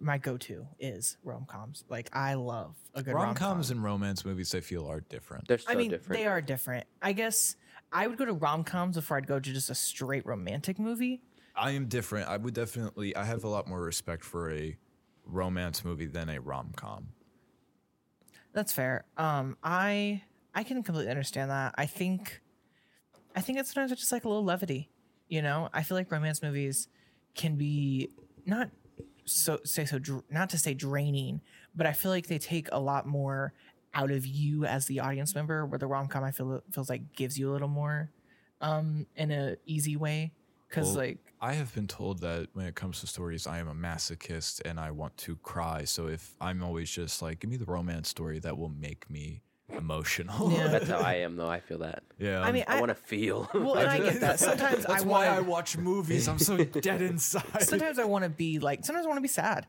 my go-to is rom-coms. Like I love a good rom-com. rom-coms and romance movies i feel are different They're so I mean, different. they are different. I guess I would go to rom-coms before I'd go to just a straight romantic movie. i am different i would definitely i have a lot more respect for a romance movie than a rom-com That's fair. Um, I I can completely understand that. I think I think that sometimes it's just like a little levity. You know, I feel like romance movies can be not so say so dr- not to say draining, but I feel like they take a lot more out of you as the audience member. Where the rom com I feel feels like gives you a little more um in a easy way because Well, like I have been told that when it comes to stories, I am a masochist and I want to cry. So if I'm always just like, give me the romance story that will make me emotional. Yeah. <laughs> That's how I am, though. I feel that. yeah. I mean I, I, want to feel. well and I get that sometimes <laughs> I that's why I watch movies. I'm so <laughs> dead inside. sometimes I want to be like sometimes I want to be sad.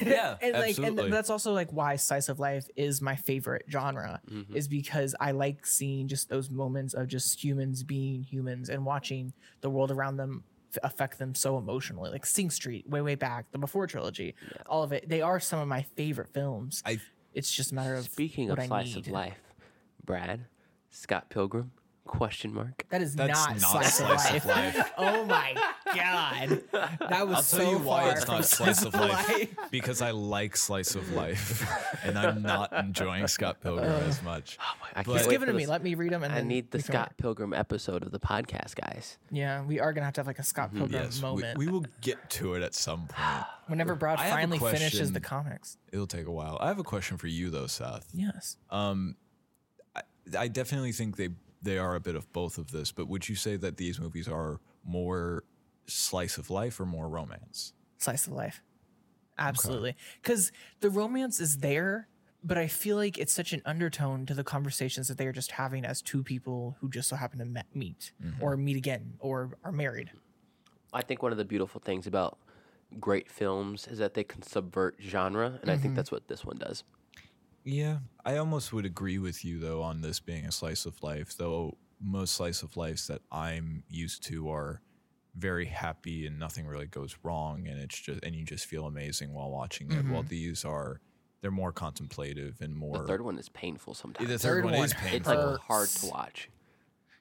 Yeah, and like absolutely. and that's also like why slice of life is my favorite genre Mhm. is because I like seeing just those moments of just humans being humans and watching the world around them affect them so emotionally. Like Sing Street, way way back, the Before trilogy, all of it. They are some of my favorite films. I It's just a matter of Speaking what of I slice need. of life, Brad, Scott Pilgrim, question mark. That is That's not, not slice, slice of of life. life. <laughs> oh my god, that was I'll so tell you why it's not slice of life. life. because I like slice of life, and I'm not enjoying Scott Pilgrim as much. Oh my, I But- Just give it to me. Let me read them. And I then need the we can- Scott Pilgrim episode of the podcast, guys. Yeah, we are gonna have to have like a Scott Pilgrim Yes, we, moment we will get to it at some point. <gasps> whenever Brad I have finally finishes the comics. It'll take a while. I have a question for you though, Seth. Yes. Um, I, I definitely think they they are a bit of both of this, but would you say that these movies are more slice of life or more romance? Slice of life. Absolutely. Because the romance is there, but I feel like it's such an undertone to the conversations that they are just having as two people who just so happen to met, meet Mm-hmm. or meet again or are married. I think one of the beautiful things about great films is that they can subvert genre, and I Mm-hmm. think that's what this one does. Yeah, I almost would agree with you though on this being a slice of life, though most slice of lives that I'm used to are very happy and nothing really goes wrong and it's just and you just feel amazing while watching it. While mm-hmm. these are they're more contemplative and more The third one is painful sometimes. the third third one is one it's like hard to watch.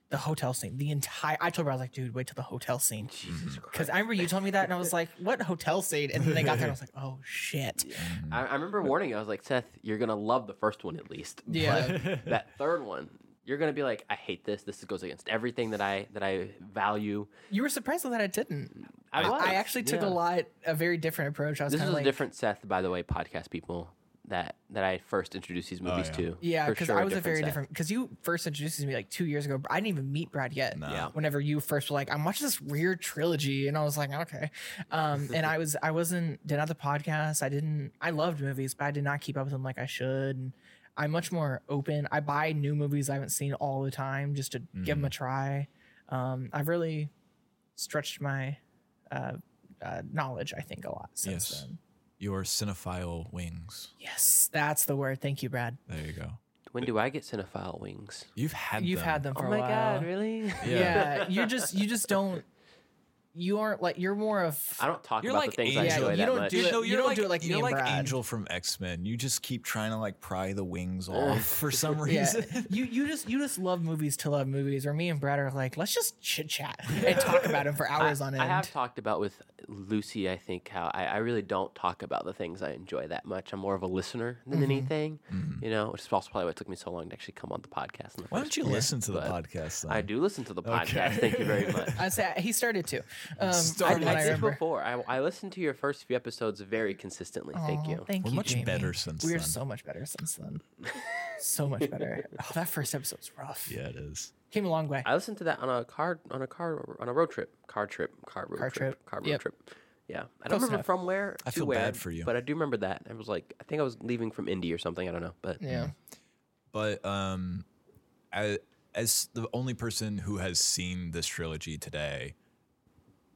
The hotel scene, the entire. I told her I was like, dude, wait till the hotel scene. Jesus mm-hmm. Because I remember you told me that, and I was like, "What hotel scene?" And then they got there, and I was like, "Oh shit!" Mm-hmm. I, I remember warning you. I was like, Seth, you're gonna love the first one at least. Yeah. But <laughs> that third one, you're gonna be like, I hate this. This goes against everything that I that I value. You were surprised that I didn't. I, I, was, I actually took yeah. a lot, a very different approach. I was This is of a different Seth, by the way, podcast people that that I first introduced these movies yeah. to. Yeah, because sure I was a very Seth. different. Because you first introduced me like two years ago. I didn't even meet Brad yet. Nah. Yeah. Whenever you first were like, I'm watching this weird trilogy, and I was like, okay. Um, and I was, I wasn't did not the podcast. I didn't. I loved movies, but I did not keep up with them like I should. And I'm much more open. I buy new movies I haven't seen all the time just to give them a try. Um, I've really stretched my uh, uh, knowledge. I think a lot since Yes. then. Your cinephile wings. Yes, that's the word. Thank you, Brad. There you go. When do I get cinephile wings? You've had You've them. had them oh for oh a my god, really? yeah. you're just you just don't you aren't like you're more of I don't talk You're about like the things Angel. I Yeah, enjoy you that don't much. do it- no, you don't like, do it like you're and like Brad. Angel from X Men. You just keep trying to like pry the wings off for some reason. yeah. you you just you just love movies to love movies or me and Brad are like let's just chit chat and talk about them for <laughs> hours I, on end I have talked about with Lucy, I think how I, I really don't talk about the things I enjoy that much. I'm more of a listener than Mhm. anything, Mhm. you know, which is also probably why it took me so long to actually come on the podcast. In the Why don't you place. listen to the but podcast? Then? I do listen to the podcast. Okay. Thank you very much. <laughs> I say he started to. Um, <laughs> I, Started from what I I did before. I, I listened to your first few episodes very consistently. Thank you. Thank We're you. much Jamie. better since We're then. so much better since then. <laughs> so much better. Oh, that first episode's rough. Yeah, it is. Came a long way. I listened to that on a car on a car on a road trip, car trip, car road Car trip, trip. car road Yep. trip. Yeah, I don't Close remember enough. from where. I feel where, bad for you. but I do remember that. I was like, I think I was leaving from Indy or something. I don't know, but yeah. But um, as, as the only person who has seen this trilogy today,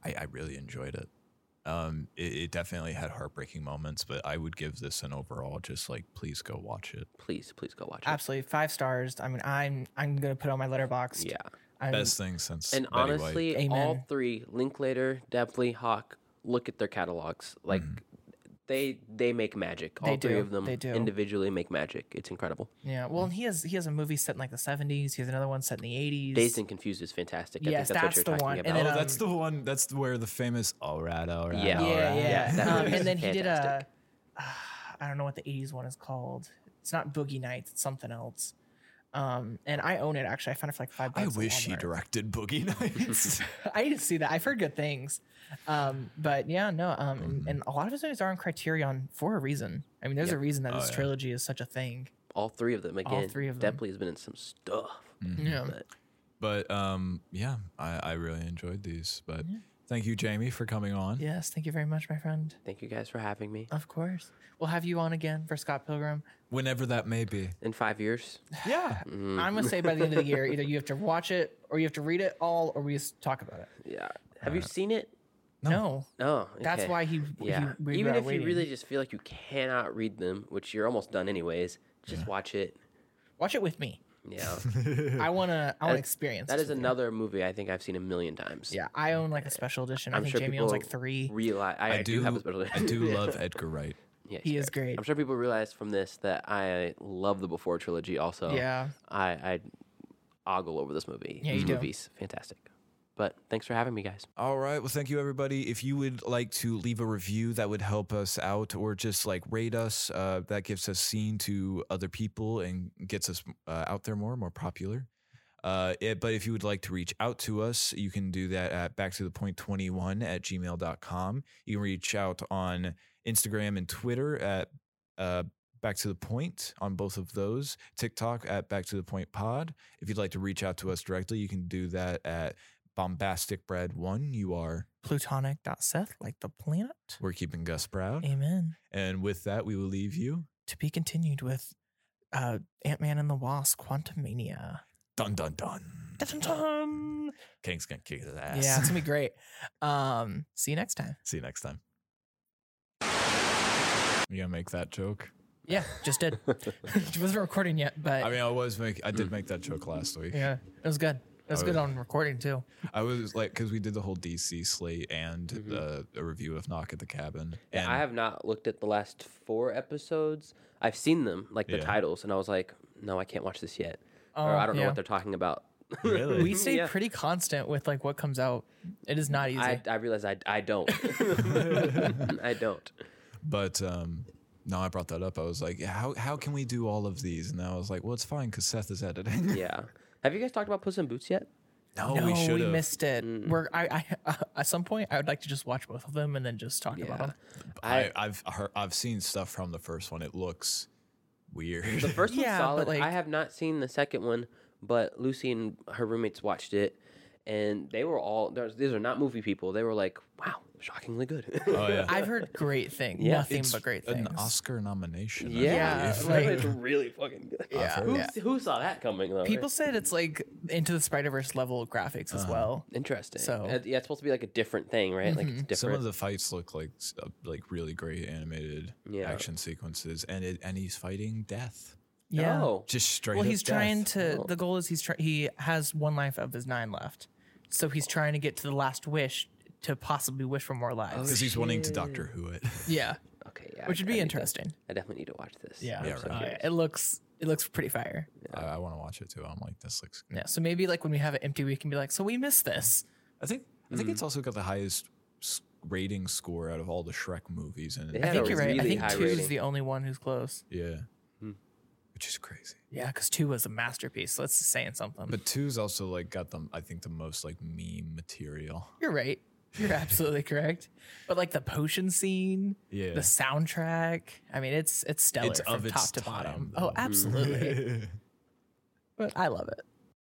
I, I really enjoyed it. Um, it, it definitely had heartbreaking moments, but I would give this an overall just like please go watch it. please, please go watch it. Absolutely. Five stars. I mean, I'm I'm gonna put it on my Letterboxd. Yeah, I'm, Best thing since and Betty honestly, Amen. all three Linklater, Delpy, Hawke. Look at their catalogs. Like they they make magic. All They three do, of them they do. individually make magic. It's incredible. Yeah. Well, and he has he has a movie set in like the 70s. He has another one set in the 80s. Dazed and Confused is fantastic. I Yes, think that's, that's what the you're one. talking And about. then, oh, that's um, the one. That's where the famous all right, all right, Yeah. all yeah, right." yeah. Yeah, um, and then he did a. fantastic. <sighs> I don't know what the 80s one is called. It's not Boogie Nights. It's something else. Um, and I own it actually. I found it for like five bucks. I wish he directed Boogie Nights. <laughs> I need to see that. I've heard good things. Um, but yeah, no. Um, Mm-hmm. and, and a lot of his movies are on Criterion for a reason. I mean, there's Yep. a reason that Oh, this yeah. trilogy is such a thing. all three of them again. All three of them. Delpy has been in some stuff. Yeah. But but um, yeah, I, I really enjoyed these. But thank you, Jamie, for coming on. Yes, thank you very much, my friend. thank you guys for having me. Of course. We'll have you on again for Scott Pilgrim. Whenever that may be. In five years, <laughs> Yeah. Mm. I'm gonna say by the end of the year, either you have to watch it or you have to read it all, or we just talk about it. yeah. Have you seen it? No, Oh, that's why he. Yeah. He, Even were if you really just feel like you cannot read them, which you're almost done anyways, just watch it. watch it with me. Yeah. <laughs> I wanna. I wanna That- experience. that this is with you. another movie I think I've seen a million times. Yeah, I own like a special edition. I I'm think sure Jamie owns like three. realize I, I do, have a special I do <laughs> love Edgar Wright. Yeah, He is great. I'm sure people realize from this that I love the Before trilogy also. Yeah. I, I ogle over this movie. Yeah, this you do. movie's fantastic. But thanks for having me, guys. All right. Well, thank you, everybody. If you would like to leave a review, that would help us out, or just like rate us. Uh, that gives us seen to other people and gets us uh, out there more, more popular. Uh, it, but if you would like to reach out to us, you can do that at back to the point 21 at gmail.com. You can reach out on Instagram and Twitter at uh, back to the point on both of those. TikTok at back to the point pod. If you'd like to reach out to us directly, you can do that at bombastic bread one. You are. Plutonic.seth, like the planet. We're keeping Gus proud. Amen. And with that, we will leave you. To be continued with uh, Ant Man and the Wasp: Quantumania. Dun dun dun. Dun-dun-dun. Kang's gonna kick his ass. Yeah, it's gonna be great. Um, see you next time. See you next time. You gonna make that joke? Yeah, just did. it <laughs> <laughs> wasn't recording yet, but I mean, I was make. I did make that joke last week. yeah, it was good. It was I good was- on recording too. I was like, because we did the whole DC slate and uh, a review of Knock at the Cabin. Yeah, and I have not looked at the last four episodes. I've seen them, like the Yeah. titles, and I was like, no, I can't watch this yet. Oh, or I don't know what they're talking about. Really? We stay Yeah. pretty constant with like what comes out. It is not easy. I, I realize I, I don't. <laughs> <laughs> I don't. But um, no, I brought that up. I was like, how how can we do all of these? And I was like, well, it's fine because Seth is editing. Yeah. <laughs> Have you guys talked about Puss in Boots yet? no, no, we we, should have. missed it. Mm. We're I, I <laughs> at some point I would like to just watch both of them and then just talk about them. I, I, I've heard, I've seen stuff from the first one. It looks weird. the first <laughs> Yeah, one's but, solid. like- I have not seen the second one, but Lucy and her roommates watched it, and they were all. These are not movie people. They were like, "Wow, shockingly good." <laughs> oh yeah, I've heard great things. Yeah. Nothing it's but great things. an Oscar nomination. I yeah, believe. like- it's really fucking good. Yeah, Who, yeah. who saw that coming though? People said it's like into the Spider Verse level graphics as Uh-huh. well. Interesting. So- Uh, yeah, it's supposed to be like a different thing, right? Like it's different. Some of the fights look like uh, like really great animated Yeah. action sequences, and it and he's fighting death, Yeah. Oh, just straight. Well, up he's trying to. Oh. The goal is he's try, he has one life of his nine left, so he's trying to get to the last wish to possibly wish for more lives. Because he's wanting to Doctor Who it. <laughs> Yeah. Okay. Yeah. Which would I be to- interesting. I definitely need to watch this. Yeah. Yeah, so Uh, it looks it looks pretty fire. I, I want to watch it too. I'm like, this looks good. Yeah. So maybe like when we have an empty week and be like, so we missed this. I think I think mm. it's also got the highest rating score out of all the Shrek movies, and I Yeah. think you're right. really I think two is the only one who's close. yeah, hmm. which is crazy. Yeah, because two was a masterpiece. So say saying something. But two's also like got them. I think the most like meme material. you're right. You're absolutely correct. But like the potion scene, yeah. the soundtrack. I mean, it's it's stellar it's from top to time, bottom. Though. Oh, absolutely. <laughs> but I love it.